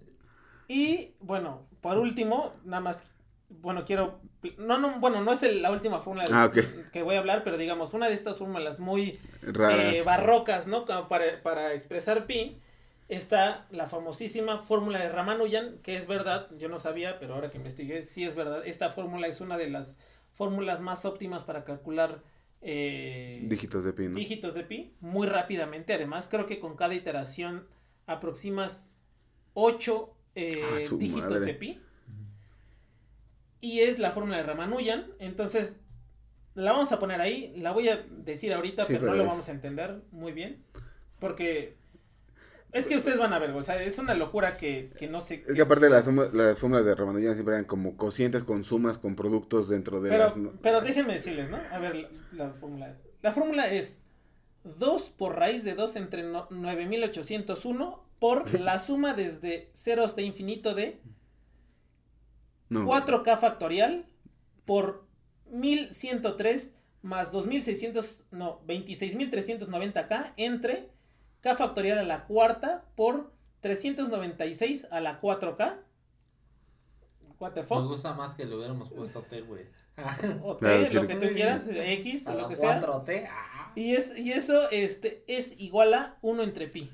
y bueno, por último, nada más, bueno, quiero, no, no, bueno, no es el- la última fórmula
Ah,
que voy a hablar, pero digamos, una de estas fórmulas muy
Raras.
eh, barrocas, ¿no? Como para, para expresar pi, está la famosísima fórmula de Ramanujan, que es verdad, yo no sabía, pero ahora que investigué, sí es verdad. Esta fórmula es una de las fórmulas más óptimas para calcular eh,
Dígitos de pi, ¿no?
dígitos de pi muy rápidamente. Además, creo que con cada iteración aproximas 8
Ah, su
dígitos
madre.
de pi. Y es la fórmula de Ramanujan. Entonces, la vamos a poner ahí. La voy a decir ahorita,
Sí,
pero, no lo vamos a entender muy bien. Porque es que ustedes van a ver, o sea, es una locura que, que no sé.
Es que aparte las, fórmulas de Ramanujan siempre eran como cocientes con sumas con productos dentro de
Pero,
las...
pero déjenme decirles, ¿no? A ver, la, la fórmula. La fórmula es 2 por raíz de 2 entre no- 9801 por la suma desde 0 hasta infinito de
No,
4k factorial por 1103 más 2600, no, 26390k entre k factorial a la cuarta por 396 a la 4k. What the
Me
fuck?
gusta más que le hubiéramos puesto T, güey.
O T, lo que tú quieras, X,
A
o lo que sea.
4T. ah.
Y, es, y eso este, es igual a 1 entre pi.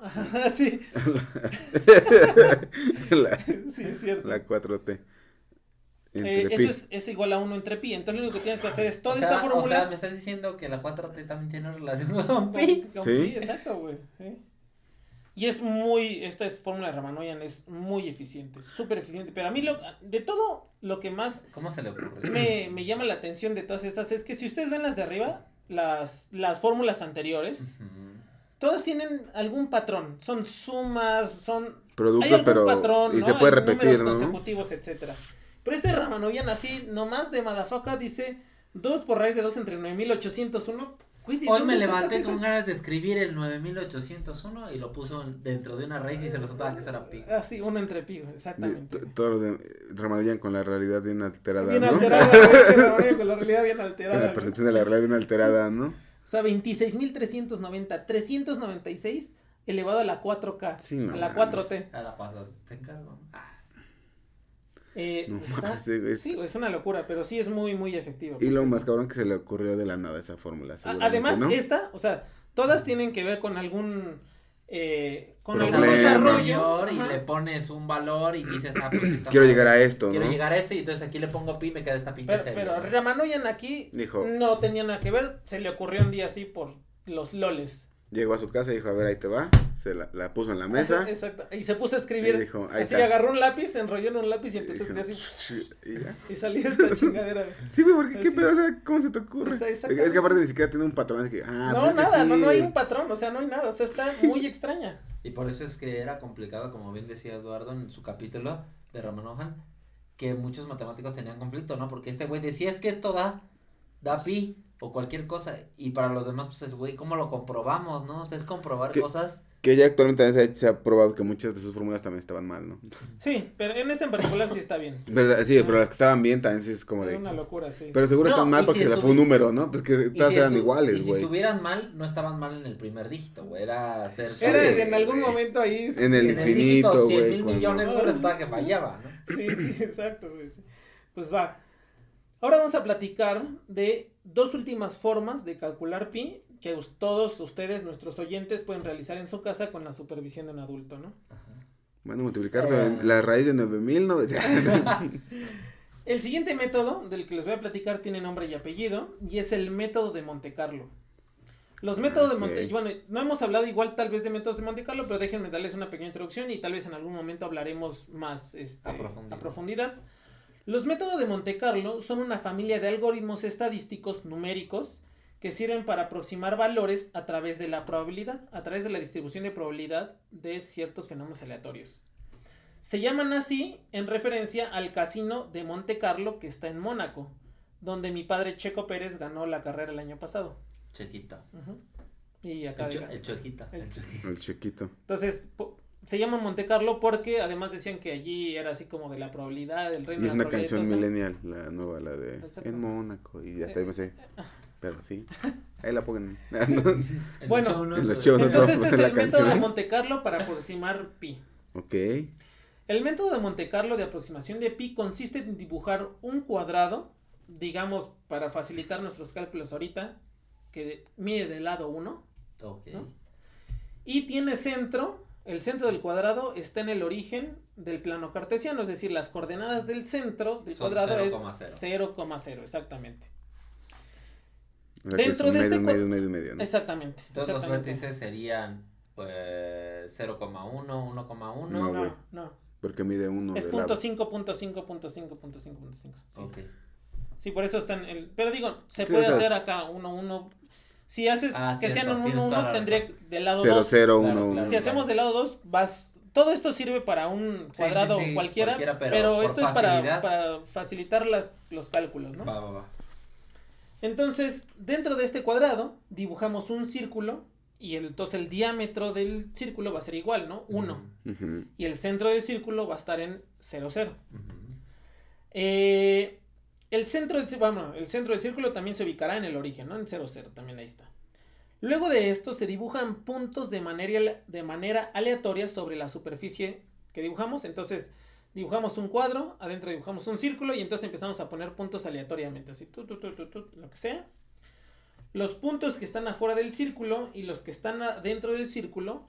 Sí,
la,
sí, es cierto.
la 4T.
Eh, eso es, es igual a 1 entre pi. Entonces lo único que tienes que hacer es toda
o sea,
esta
O sea,
fórmula.
me estás diciendo que la 4T también tiene relación con
con-
pi.
con
Sí.
pi, exacto, güey. sí. Y es muy, esta es fórmula de Ramanujan es muy eficiente, súper eficiente. Pero a mí, lo, de todo lo que más
¿Cómo se le ocurre?
me, me llama la atención de todas estas es que si ustedes ven las de arriba, las, las fórmulas anteriores,
Ujú.
todas tienen algún patrón, son sumas, son hay
Producto,
algún
pero.
patrón,
y
¿no?
se puede
Hay
repetir,
números
¿no?
consecutivos, etcétera. Pero este Ramanoyan así, nomás de Madafaka dice 2 por raíz de 2 entre 9801. Güey, ¿de
Hoy me levanté
eso?
con ganas de escribir el 9801 y lo puso en- dentro de una raíz y se resultaba que eso era pi.
Ah, sí, uno entre pi, exactamente.
to- todos los de Ramadillan con la realidad bien alterada,
Bien
¿no?
alterada, güey, Ramanoyan con la realidad bien
Con
alterada.
la
güey.
percepción de la realidad bien alterada, ¿no?
O sea, 26.390, 396 elevado a la 4K,
Sí, no
a la
mames.
4T.
A la paso, te encargo. Ah,
Eh,
No
está-
mames, sí,
sí, es una locura, pero sí es muy, muy efectivo.
Y lo
pues,
más cabrón que se le ocurrió de la nada esa fórmula.
Además,
¿no?
esta, o sea, todas tienen que ver con algún. Eh, con
Pero
algún
Problema.
desarrollo.
y
ajá.
le pones un valor y dices, ah, pues sí está
Quiero
mal.
llegar a esto,
Quiero
¿no?
llegar a esto y entonces aquí le pongo pi y me queda esta pinche
Pero,
serie.
pero Ramanoyan aquí
Dijo,
no tenía nada que ver. Se le ocurrió un día así por los loles.
Llegó a su casa y dijo, a ver, ahí te va. Se la, la puso en la mesa.
Exacto. Y se puso a escribir.
Y dijo, ahí
así
está.
agarró un lápiz, se enrolló en un lápiz y
Y
empezó a escribir así.
y ya.
Y salió esta chingadera.
Sí, güey, porque qué
Así.
pedo, o sea, ¿cómo se te ocurre? Es que aparte ni siquiera tiene un patrón, es que, ah,
no,
pues es que
nada, no, no hay un patrón, o sea, no hay nada. O sea, está muy extraña.
Y por eso es que era complicado, como bien decía Eduardo en su capítulo de Ramanojan, que muchos matemáticos tenían conflicto, ¿no? Porque este güey decía, es que esto da, da pi o cualquier cosa. Y para los demás, pues es, güey, ¿cómo lo comprobamos, no? O sea, es comprobar cosas.
Que ya actualmente también se ha, se ha probado que muchas de sus fórmulas también estaban mal, ¿no?
Sí, pero en este en particular sí está bien.
¿Verdad? Sí, pero las que estaban bien también sí es como
Es
de...
una locura, sí.
Pero seguro
No,
están mal porque
si
fue un número, ¿no? Pues que todas
si
eran
y
iguales,
si
güey.
estuvieran mal, no estaban mal en el primer dígito, güey. Era hacer.
Era en algún momento ahí.
En el
en el
infinito,
dígito 100
güey.
mil
cuando-
millones, güey, resultaba que fallaba, ¿no?
Sí, sí, exacto, güey. Pues va. Ahora vamos a platicar de dos últimas formas de calcular pi que todos ustedes, nuestros oyentes, pueden realizar en su casa con la supervisión de un adulto, ¿no?
Bueno, multiplicar
Eh.
la raíz de 9000, ¿no?
El siguiente método del que les voy a platicar tiene nombre y apellido y es el método de Monte Carlo. Los métodos
Ok.
de Monte bueno, no hemos hablado igual tal vez de métodos de Monte Carlo, pero déjenme darles una pequeña introducción y tal vez en algún momento hablaremos más este,
A profundidad.
a profundidad. Los métodos de Monte Carlo son una familia de algoritmos estadísticos numéricos que sirven para aproximar valores a través de la probabilidad, a través de la distribución de probabilidad de ciertos fenómenos aleatorios. Se llaman así en referencia al casino de Monte Carlo que está en Mónaco, donde mi padre Checo Pérez ganó la carrera el año pasado.
Chiquita.
Ujú. Y acá
El, cho- el choquita.
El. Entonces, po- se llama Monte Carlo porque además decían que allí era así como de la probabilidad, del reino
Y es una canción millennial, la nueva, la de. En Mónaco. Y hasta ahí me sé. Pero sí. Ahí la pongan.
El
Bueno,
en los.
Entonces este es
La
el método de. Monte Carlo para aproximar pi.
ok.
El método de Monte Carlo de aproximación de pi consiste en dibujar un cuadrado, digamos, para facilitar nuestros cálculos ahorita, que mide del lado 1
Ok.
¿no? y tiene centro, el centro del cuadrado está en el origen del plano cartesiano, es decir, las coordenadas del centro del
Son
cuadrado es
0,0.
0,0, exactamente.
O sea, es
Dentro
un
de
medio,
este
medio, medio, medio, ¿no?
Exactamente.
Todos los vértices serían pues 0,1, 1,1.
No.
No, no.
Porque mide uno
Es
de
punto
lado.
5, punto 5, punto 5, punto 5, punto 5. Sí.
Ok.
Sí, por eso están el pero digo, se
Sí,
puede
o sea,
hacer acá uno uno. Si haces
Ah,
que
cierto,
sean un
tienes
1
toda
1
la
tendría
razón.
del lado
0,
2.
0,
Claro,
1, 1.
claro.
Si hacemos del lado 2 vas todo esto sirve para un
Sí,
cuadrado
sí, sí,
cualquiera,
cualquiera,
pero,
pero
esto es para,
facilidad.
para facilitar las, los cálculos, ¿no?
Va, va, va.
Entonces, dentro de este cuadrado dibujamos un círculo y el, entonces el diámetro del círculo va a ser igual, ¿no? 1.
Ujú.
Y el centro del círculo va a estar en 0, 0.
Ujú.
Eh, el, centro del, el centro del círculo también se ubicará en el origen, ¿no? En 0, 0, también ahí está. Luego de esto se dibujan puntos de manera, de manera aleatoria sobre la superficie que dibujamos. Entonces dibujamos un cuadro, adentro dibujamos un círculo y entonces empezamos a poner puntos aleatoriamente, así, lo que sea. Los puntos que están afuera del círculo y los que están a- dentro del círculo,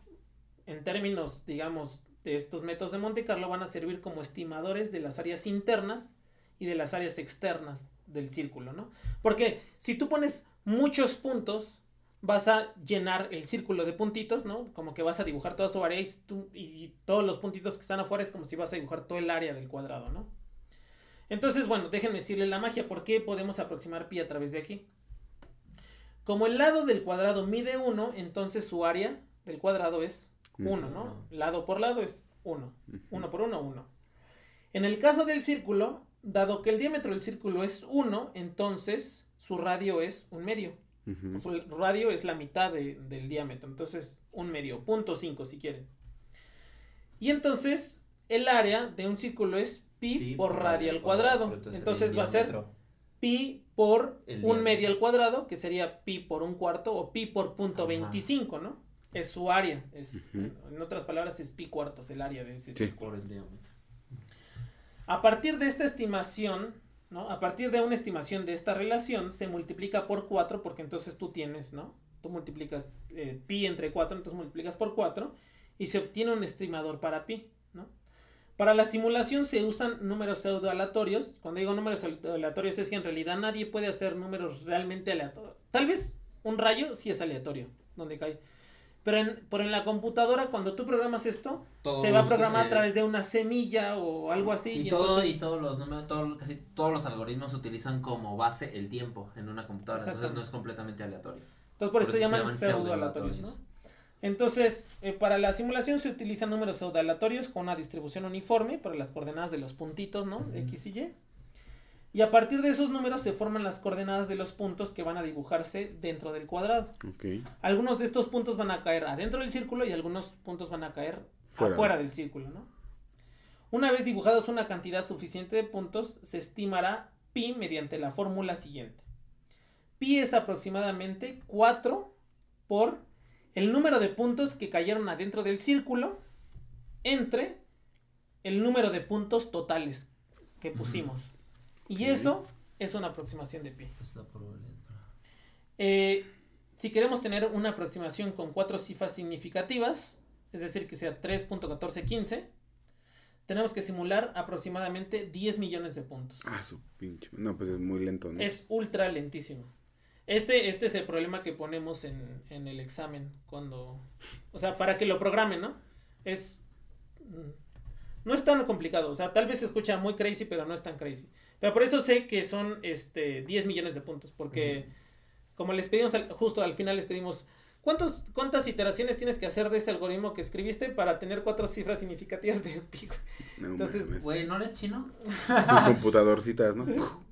en términos, digamos, de estos métodos de Monte Carlo, van a servir como estimadores de las áreas internas y de las áreas externas del círculo, ¿no? Porque si tú pones muchos puntos, vas a llenar el círculo de puntitos, ¿no? Como que vas a dibujar toda su área y, tú- y todos los puntitos que están afuera es como si vas a dibujar todo el área del cuadrado, ¿no? Entonces, bueno, déjenme decirle la magia, ¿por qué podemos aproximar pi a través de aquí? Como el lado del cuadrado mide 1, entonces su área del cuadrado es 1, ¿no? Lado por lado es 1.
Ujú.
1 por 1, 1. En el caso del círculo, dado que el diámetro del círculo es 1, entonces su radio es un medio. Su radio es la mitad de- del diámetro, entonces un medio, punto 5 si quieren. Y entonces el área de un círculo es pi,
Pi
por radio al cuadrado. Entonces, va a ser pi por
El
un
diámetro.
medio al cuadrado, que sería pi por un cuarto o pi por punto
Ajá.
25, ¿no? Es su área. Es. En otras palabras, es pi cuartos el área de ese
Sí.
círculo.
Por el diámetro.
A partir de esta estimación, ¿no? A partir de una estimación de esta relación, se multiplica por 4, porque entonces tú tienes, ¿no? Tú multiplicas eh, pi entre 4, entonces multiplicas por 4 y se obtiene un estimador para pi, ¿no? Para la simulación se usan números pseudo aleatorios. Cuando digo números aleatorios es que en realidad nadie puede hacer números realmente aleatorios. Tal vez un rayo sí es aleatorio, donde cae. Pero en, pero en la computadora, cuando tú programas esto, se va a programar a través de una semilla o algo así.
Y,
y
todo,
entonces-
y todos los números, todo- casi todos los algoritmos utilizan como base el tiempo en una computadora, entonces no es completamente aleatorio.
Entonces por, eso se llaman
pseudo
pseudoaleatorios, ¿no? Entonces, eh, para la simulación se utilizan números pseudoaleatorios con una distribución uniforme para las coordenadas de los puntitos, ¿no? X y Y. Y a partir de esos números se forman las coordenadas de los puntos que van a dibujarse dentro del cuadrado. Algunos de estos puntos van a caer adentro del círculo y algunos puntos van a caer
Fuera.
afuera del círculo, ¿no? Una vez dibujados una cantidad suficiente de puntos, se estimará pi mediante la fórmula siguiente. Pi es aproximadamente 4 por el número de puntos que cayeron adentro del círculo entre el número de puntos totales que pusimos. Y eso es una aproximación de pi.
Es la probabilidad.
Eh, si queremos tener una aproximación con cuatro cifras significativas, es decir, que sea 3.1415, tenemos que simular aproximadamente 10 millones de puntos.
Ah, su pinche. No, pues es muy lento, ¿no?
Es ultra lentísimo. Este, este es el problema que ponemos en, en el examen cuando... O sea, para que lo programen, ¿no? Es... mm, No es tan complicado. O sea, tal vez se escucha muy crazy, pero no es tan crazy. Pero por eso sé que son este 10 millones de puntos. Porque como les pedimos, al- justo al final les pedimos... ¿Cuántos, ¿Cuántas iteraciones tienes que hacer de ese algoritmo que escribiste para tener cuatro cifras significativas de pi?
No,
entonces.
Güey, ¿no eres chino?
Sus computadorcitas, ¿no?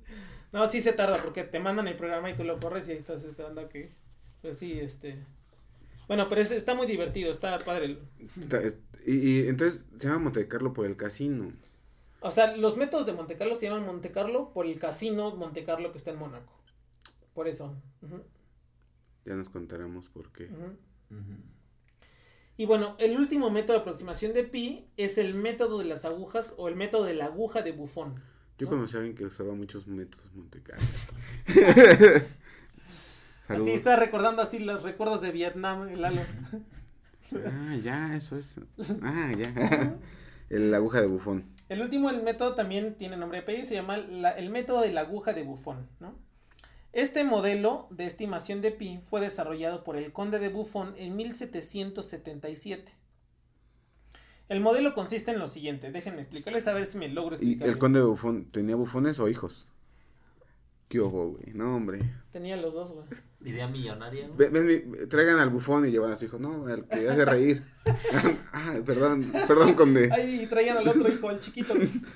No, sí se tarda porque te mandan el programa y tú lo corres y ahí estás esperando a que. Pues sí, este. Bueno, pero es- está muy divertido, está padre. el-
Está- es- y, y entonces se llama Monte Carlo por el casino.
O sea, los métodos de Monte Carlo se llaman Monte Carlo por el casino Monte Carlo que está en Mónaco. Por eso.
Ya nos contaremos por qué.
Y bueno, el último método de aproximación de pi es el método de las agujas o el método de la aguja de bufón.
Yo
¿no?
conocí a alguien que usaba muchos métodos Monte Carlo.
Así está recordando así los recuerdos de Vietnam, el Lalo.
Ah, ya, eso es. Ah, ya. el aguja de bufón.
El último, el método también tiene nombre de apellido, se llama la- el método de la aguja de Buffon, ¿no? Este modelo de estimación de pi fue desarrollado por el conde de Buffon en 1777. El modelo consiste en lo siguiente, déjenme explicarles a ver si me logro
¿Y
explicar.
el
bien.
conde de bufón tenía bufones o hijos? ¿Qué hubo, güey? No, hombre.
Tenía los dos, güey.
Idea millonaria. güey.
Ve- ven mi- traigan al bufón y llevan a su hijo. No, al que hace reír. ah, perdón, perdón, conde.
Ahí traían al otro hijo, al chiquito.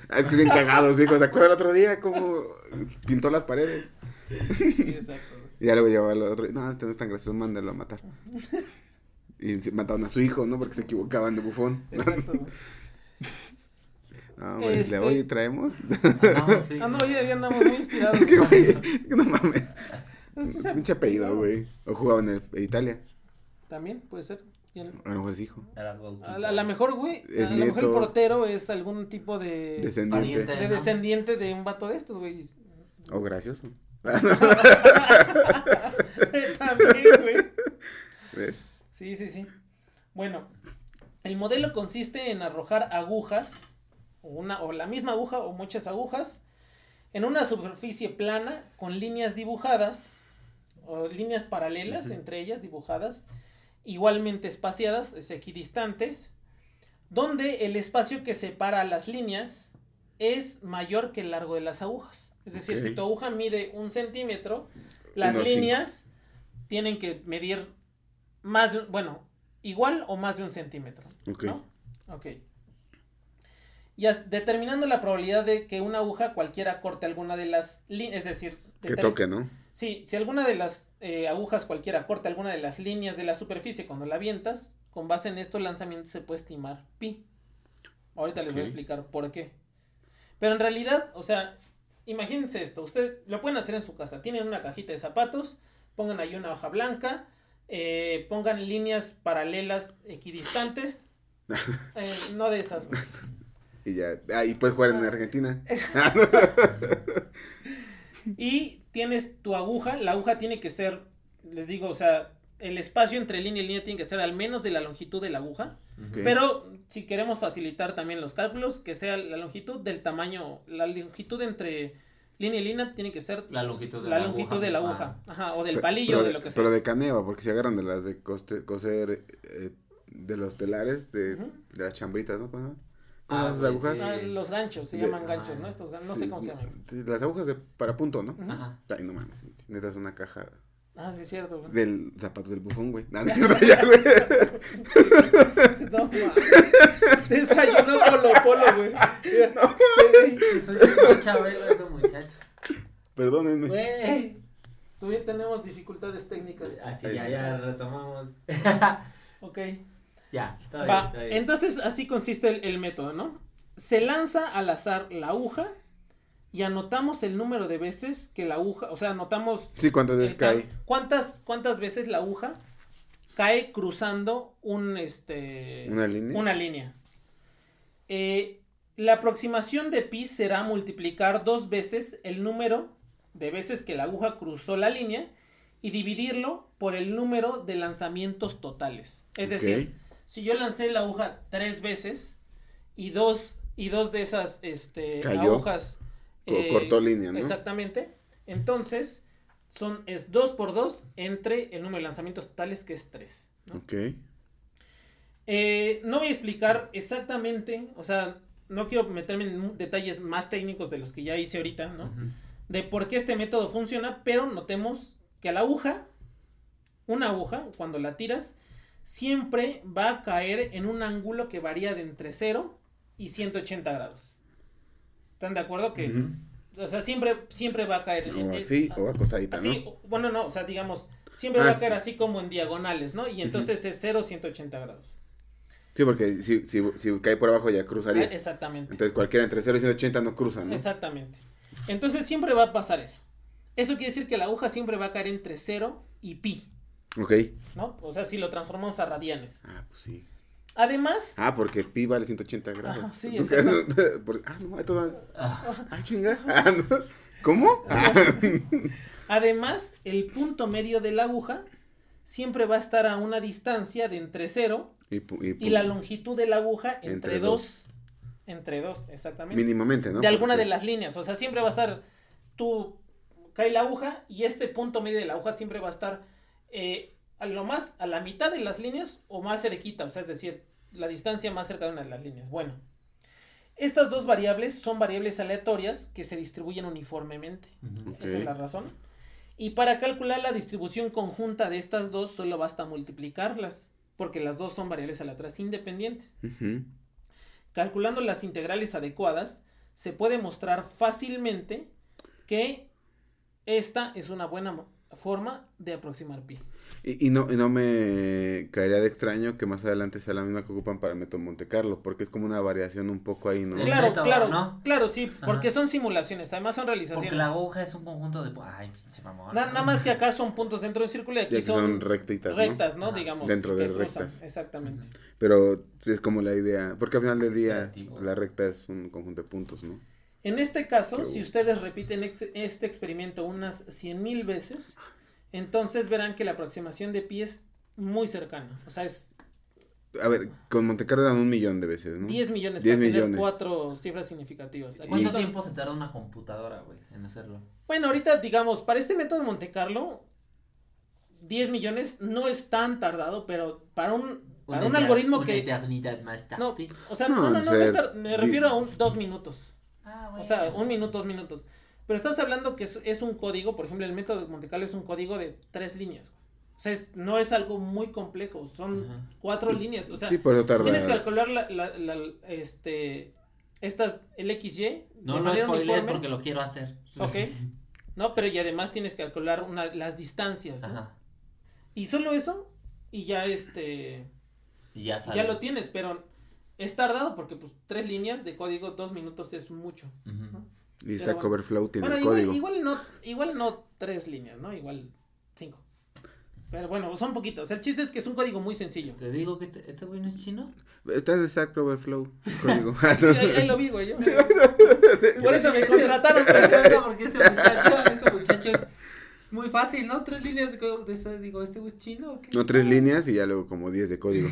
Ah, es que bien cagado su hijo. ¿Se acuerda el otro día cómo pintó las paredes?
Sí, exacto. güey.
Y ya luego llevaba al otro. No, este no es tan gracioso, mándalo a matar. Y mataron a su hijo, ¿no? Porque se equivocaban de bufón.
Exacto, güey.
No, güey,
Este-
hoy traemos.
Ah, no, sí.
Ah, no, oye, ya andamos muy inspirados.
es que, güey, no mames.
Es-
pinche apellido, güey. O jugaba en, el- en Italia.
También puede ser. El-
A lo mejor es hijo.
A la, a la mejor, güey,
Es
a lo mejor el portero es algún tipo de,
Descendiente.
Pariente.
de
¿no?
descendiente de un vato de estos, güey.
O gracioso.
También, güey.
¿Ves?
Sí, sí, sí. Bueno, el modelo consiste en arrojar agujas, o, una, o la misma aguja o muchas agujas, en una superficie plana con líneas dibujadas, o líneas paralelas entre ellas dibujadas, igualmente espaciadas, es equidistantes, donde el espacio que separa las líneas es mayor que el largo de las agujas. Es decir, si tu aguja mide un centímetro, las
cinco.
líneas tienen que medir más de, un- bueno, igual o más de un centímetro.
Ok.
¿no? Ok. Y determinando la probabilidad de que una aguja cualquiera corte alguna de las líneas, es decir,
Que toque, ¿no?
Sí, si alguna de las eh, agujas cualquiera corta alguna de las líneas de la superficie cuando la avientas, con base en esto el lanzamiento se puede estimar pi. Ahorita les voy a explicar por qué. Pero en realidad, o sea, imagínense esto, usted lo pueden hacer en su casa. Tienen una cajita de zapatos, pongan ahí una hoja blanca, eh, pongan líneas paralelas equidistantes. eh, no de esas.
Y ya. Ah, y puedes jugar en Argentina.
Y tienes tu aguja, la aguja tiene que ser, les digo, o sea, el espacio entre línea y línea tiene que ser al menos de la longitud de la aguja. Pero si queremos facilitar también los cálculos, que sea la longitud del tamaño, la longitud entre línea y línea tiene que ser
La longitud de
la
la
longitud
aguja
de la
misma.
aguja, ajá, o del palillo,
pero
de lo que sea.
Pero de caneva, porque se agarran de las de coste- coser eh, de los telares, de, de las chambritas, ¿no? ¿Cómo,
Ah,
¿Cómo esas
güey,
agujas?
sí.
Ah, los ganchos, se
De-
llaman ganchos, ¿no? Estos gan- no
Sí,
sé cómo se llaman.
sí, las agujas de para punto, ¿no?
Ajá.
Ay, no mames. Necesitas una caja
Ah, sí, es cierto. güey.
del zapatos del bufón, güey. No, no es cierto, ya, güey.
No, mames. Desayuno Colo Colo, güey. Mira, sí,
Soy un chabelo ese muchacho.
Perdónenme.
Güey. Todavía tenemos dificultades técnicas.
Así ya, ya retomamos.
Ok.
Ya, está bien,
Va,
está bien.
entonces así consiste el, el método, ¿no? Se lanza al azar la aguja y anotamos el número de veces que la aguja, o sea, anotamos
Sí, ¿cuántas veces cae?
cuántas cuántas veces la aguja cae cruzando un este
¿Una línea?
una línea. Eh, la aproximación de pi será multiplicar dos veces el número de veces que la aguja cruzó la línea y dividirlo por el número de lanzamientos totales. Es decir, si yo lancé la aguja tres veces y dos y dos de esas este,
Cayó.
agujas eh,
cortó línea, ¿no?
Exactamente. Entonces son es 2 por 2 entre el número de lanzamientos totales que es 3.
Ok.
Eh, no voy a explicar exactamente, o sea, no quiero meterme en detalles más técnicos de los que ya hice ahorita, ¿no? De por qué este método funciona, pero notemos que a la aguja, una aguja, cuando la tiras, siempre va a caer en un ángulo que varía de entre 0 y 180 grados. ¿Están de acuerdo que, o sea, siempre, siempre va a caer en-
O así, o acostadita,
Así,
¿no?
o- bueno, no, o sea, digamos, siempre
Ah,
va a
sí.
caer así como en diagonales, ¿no? Y entonces es 0, 180 grados.
Sí, porque si, si, si cae por abajo ya cruzaría.
Ah, exactamente.
Entonces cualquiera entre 0 y 180 no cruza, ¿no?
Exactamente. Entonces siempre va a pasar eso. Eso quiere decir que la aguja siempre va a caer entre 0 y pi,
Ok.
¿no? O sea, si lo transformamos a radianes.
Ah, pues sí.
Además,
Ah, porque pi vale 180 grados.
Ajá, sí,
Ah, no, esto va-
Ah,
Ah, chinga. Ah, no. ¿Cómo? Ah,
además, el punto medio de la aguja siempre va a estar a una distancia de entre 0
y, pu- y
y la longitud de la aguja entre
Entre
2. Entre 2, exactamente.
Mínimamente, ¿no?
de alguna
Porque-
de las líneas. O sea, siempre va a estar, tú cae la aguja y este punto medio de la aguja siempre va a estar eh, a lo más, a la mitad de las líneas o más cerquita, o sea, es decir, la distancia más cerca de una de las líneas. Bueno, estas dos variables son variables aleatorias que se distribuyen uniformemente. Esa es la razón. Y para calcular la distribución conjunta de estas dos, solo basta multiplicarlas, porque las dos son variables aleatorias independientes.
Ujú.
Calculando las integrales adecuadas, se puede mostrar fácilmente que esta es una buena forma de aproximar pi.
Y, y no, y no me caería de extraño que más adelante sea la misma que ocupan para el método Monte Carlo, porque es como una variación un poco ahí, ¿no?
El
Claro,
método,
claro,
¿no?
claro, sí, porque son simulaciones, además son
Porque
realizaciones.
la aguja es un conjunto de. Ay, pinche mamón.
Na- nada más que acá son puntos dentro del círculo y aquí
son
son
rectitas, ¿no?
rectas, ¿no? Digamos.
Dentro de
cruzan.
rectas.
Exactamente.
Pero es como la idea, porque al final del día
Creativo.
la recta es un conjunto de puntos, ¿no?
En este caso,
Qué
si
bueno.
ustedes repiten ex- este experimento unas 100.000 veces, entonces verán que la aproximación de pi es muy cercana. O sea, es
A ver, con Monte Carlo eran un millón de veces, ¿no?
10 millones
10
para tener
millones.
cuatro cifras significativas. Aquí
¿Cuánto
son-
tiempo se tarda una computadora, güey, en hacerlo?
Bueno, ahorita, digamos, para este método de Monte Carlo, 10 millones no es tan tardado, pero para un, para un algoritmo
una
que...
eternidad más
No, o sea,
No,
no, no, no, no me refiero a un, dos minutos.
Ah,
O sea, un minuto, dos minutos. Pero estás hablando que es, es un código, por ejemplo, el método de Monte Carlo es un código de tres líneas. sea, es- no es algo muy complejo, son
Ajá.
cuatro líneas, o sea,
Sí, por eso tarda.
tienes que calcular la, la, la- este, estas, el XY
No
manera
spoilees porque lo quiero hacer.
ok, no, pero y además tienes que calcular una, las distancias, ¿no?
Ajá.
Y solo eso, y ya este,
Y ya
ya lo tienes, pero es tardado porque pues tres líneas de código, dos minutos es mucho.
Ujú.
Y Stack
pero bueno.
Overflow tiene
Bueno,
el
igual,
código.
igual no, igual no tres líneas, ¿no? Igual cinco. Pero bueno, son poquitos. El chiste es que es un código muy sencillo.
Te digo que este, este güey no es chino.
Está de Stack Overflow. código.
Sí, ahí, ahí lo vi, güey. yo- Por eso me contrataron.
Encanta porque este muchacho, este muchacho es muy fácil, ¿no? Tres líneas de código. de Digo, ¿este güey es chino o qué?
No, tres líneas y ya luego como 10 de código.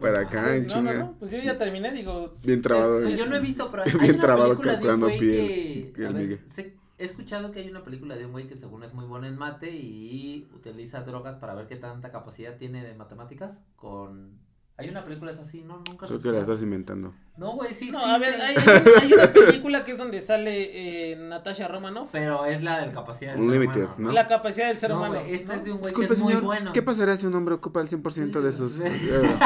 Para acá, en
no, no,
chinga.
no, Pues yo ya terminé, digo.
Bien trabado.
Es- yo no he visto, pero hay
Bien
una
trabado
película de un
calculando
güey
piel,
que, a ver, sé- he escuchado que hay una película de un güey que según es muy bueno en mate y utiliza drogas para ver qué tanta capacidad tiene de matemáticas con... Hay una película es así, ¿no? Nunca
Creo que la estás inventando.
No, güey, sí
No, a ver,
existe,
hay, hay un- hay una película que es donde sale eh, Natasha Romanoff.
Pero es la de capacidad del
Unlimited,
ser humano,
¿no?
La capacidad del ser
No,
humano.
güey, esta
¿no?
es de un güey que es muy
señor,
bueno.
¿qué pasaría si un hombre ocupa el 100% de esos?
Sí.
Eh,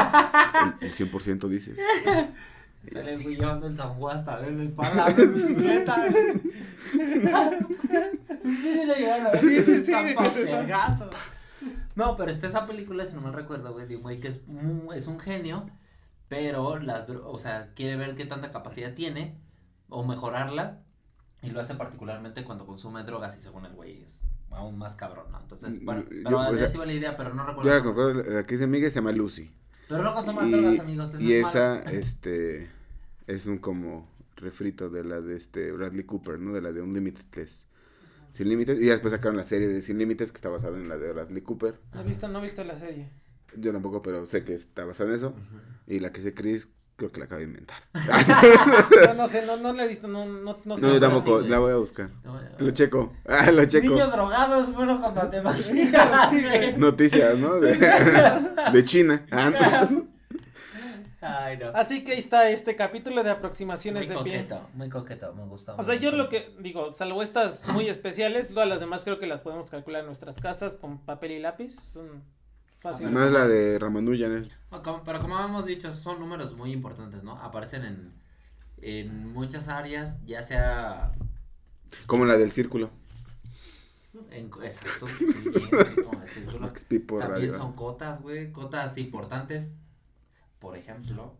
el, el 100% dices.
Sale el güey llevando el San Juan hasta ver la espalda en bicicleta. sí, sí, lo llegaron a ver.
Sí, sí, sí,
No, pero está esa película, si no me recuerdo, güey, de un güey que es, es un genio, pero las, dro- o sea, quiere ver qué tanta capacidad tiene o mejorarla y lo hace particularmente cuando consume drogas y según el güey es aún más cabrón, ¿no? Entonces, bueno,
Yo,
pero
o sea,
así va la idea, pero no
Yo
recuerdo.
la que se llama Lucy.
Pero no consuman
Y,
drogas, amigos. eso
y
es
esa,
malo.
este, es un como refrito de la de este Bradley Cooper, ¿no? De la de Unlimited Test. Sin Límites. Y ya después sacaron la serie de Sin Límites que está basada en la de Bradley Cooper.
No he visto, no he visto la serie.
Yo tampoco, pero sé que está basada en eso. Y la que sé Chris, creo que la acaba de inventar.
No, no sé, no, no la he visto, no, no, no sé.
No, yo tampoco,
sí,
la voy a buscar.
No,
Lo checo. Ah, lo checo.
Niños drogados, bueno, con matemáticas.
Sí, güey.
Noticias, ¿no? De, de China. Ah,
Ay, no.
Así que ahí está este capítulo de aproximaciones
Muy
de pie.
coqueto, muy coqueto, me gustó.
O sea, yo lo que digo, salvo estas muy especiales, todas las demás creo que las podemos calcular en nuestras casas con papel y lápiz. Son fáciles.
Más la de Ramanujan es.
Pero como hemos dicho, son números muy importantes, ¿no? Aparecen en, en muchas áreas, ya sea
Como la del círculo.
en... Exacto, sí, bien, sí, como el círculo.
Max Pipo
También
Radio.
son cotas, güey, cotas importantes. Por ejemplo,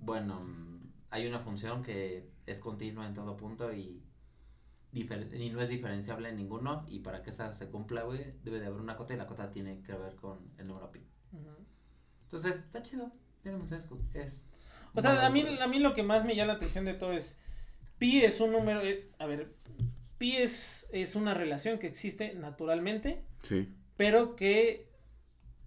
bueno, mm, hay una función que es continua en todo punto y, y no es diferenciable en ninguno. Y para que esa se cumpla, güey, debe de haber una cota y la cota tiene que ver con el número pi. Entonces, está chido. Cu- es.
O sea, a mí, a mí lo que más me llama la atención de todo es, pi es un número, eh, a ver, pi es, es una relación que existe naturalmente,
Sí.
pero que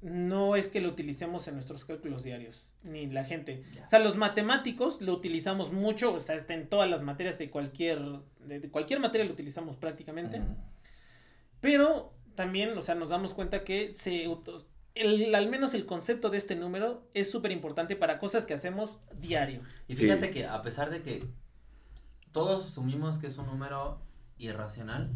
no es que lo utilicemos en nuestros cálculos diarios, ni la gente.
Ya.
O sea, los matemáticos lo utilizamos mucho, o sea, está en todas las materias de cualquier, de, de cualquier materia lo utilizamos prácticamente. Pero también, o sea, nos damos cuenta que se el, al menos el concepto de este número es súper importante para cosas que hacemos diario.
Y
Sí.
fíjate que a pesar de que todos asumimos que es un número irracional,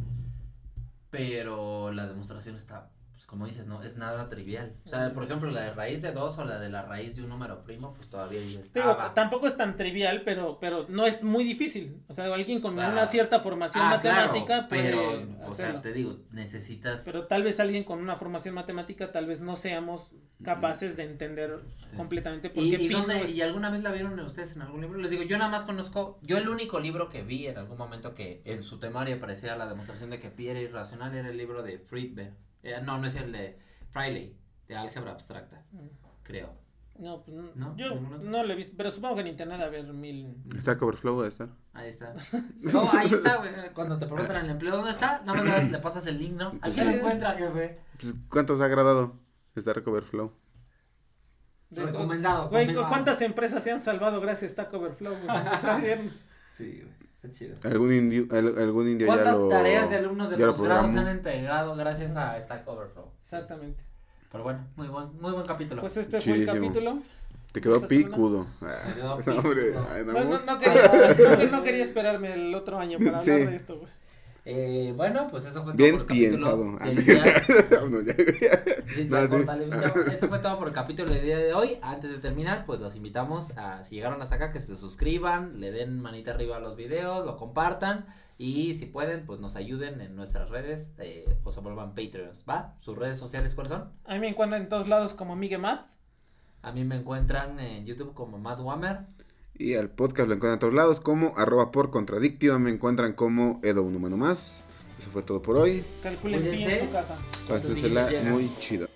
pero la demostración está, pues como dices, no es nada trivial. O sea, por ejemplo, la de raíz de 2 o la de la raíz de un número primo, pues todavía dices,
Te digo, tampoco es tan trivial, pero, pero no es muy difícil. O sea, alguien con una cierta formación
Ah, claro,
matemática puede
pero, o sea, te digo, necesitas
Pero tal vez alguien con una formación matemática, tal vez no seamos capaces de entender
Sí.
completamente por
¿Y,
qué
y dónde-
es-
¿Y alguna vez la vieron ustedes en algún libro? Les digo, yo nada más conozco, yo el único libro que vi en algún momento que en su temario aparecía la demostración de que pi era irracional era el libro de Friedberg. Eh, no, no es el de Freiley, de álgebra abstracta, creo.
No, pues, no,
¿No?
yo no lo he visto, pero supongo que en internet debe haber mil...
Está Coverflow, ahí está.
Ahí está. No, ahí está, güey. Cuando te preguntan en el empleo, ¿dónde está? Nada más le pasas el link, ¿no? Aquí lo encuentra, jefe.
Pues, ¿Cuántos ha agradado? Está Coverflow.
de-
Recomendado.
Güey. ¿cuántas empresas se han salvado gracias a Stack Overflow? güey?
Sí, güey. Está chido.
¿Algún indio, al- algún indio ya
¿Cuántas
lo...
tareas de alumnos de
ya lo
posgrado se
programó?
han integrado gracias a Stack Overflow?
Exactamente.
Pero bueno, muy buen, muy buen capítulo.
Pues este fue el capítulo.
Te quedó picudo. Ah,
No,
ahí
No, no, quería, no, no quería esperarme el otro año para
Sí.
hablar de esto, güey.
Eh, bueno, pues eso fue todo
Bien
por el capítulo Eso fue todo por el capítulo del día de hoy. Antes de terminar, pues los invitamos a, si llegaron hasta acá, que se suscriban, le den manita arriba a los videos, lo compartan y si pueden, pues nos ayuden en nuestras redes eh, o se vuelvan Patreons, ¿va? ¿Sus redes sociales cuáles son?
A mí me encuentran en todos lados como Miguel Math.
A mí me encuentran en YouTube como Matt Wammer.
Y al podcast lo encuentran en todos lados como arroba por contradictio. Me encuentran como Edo Un Humano Más. Eso fue todo por hoy.
Calculen bien su casa.
¿Cuántos
Pásensela muy chido.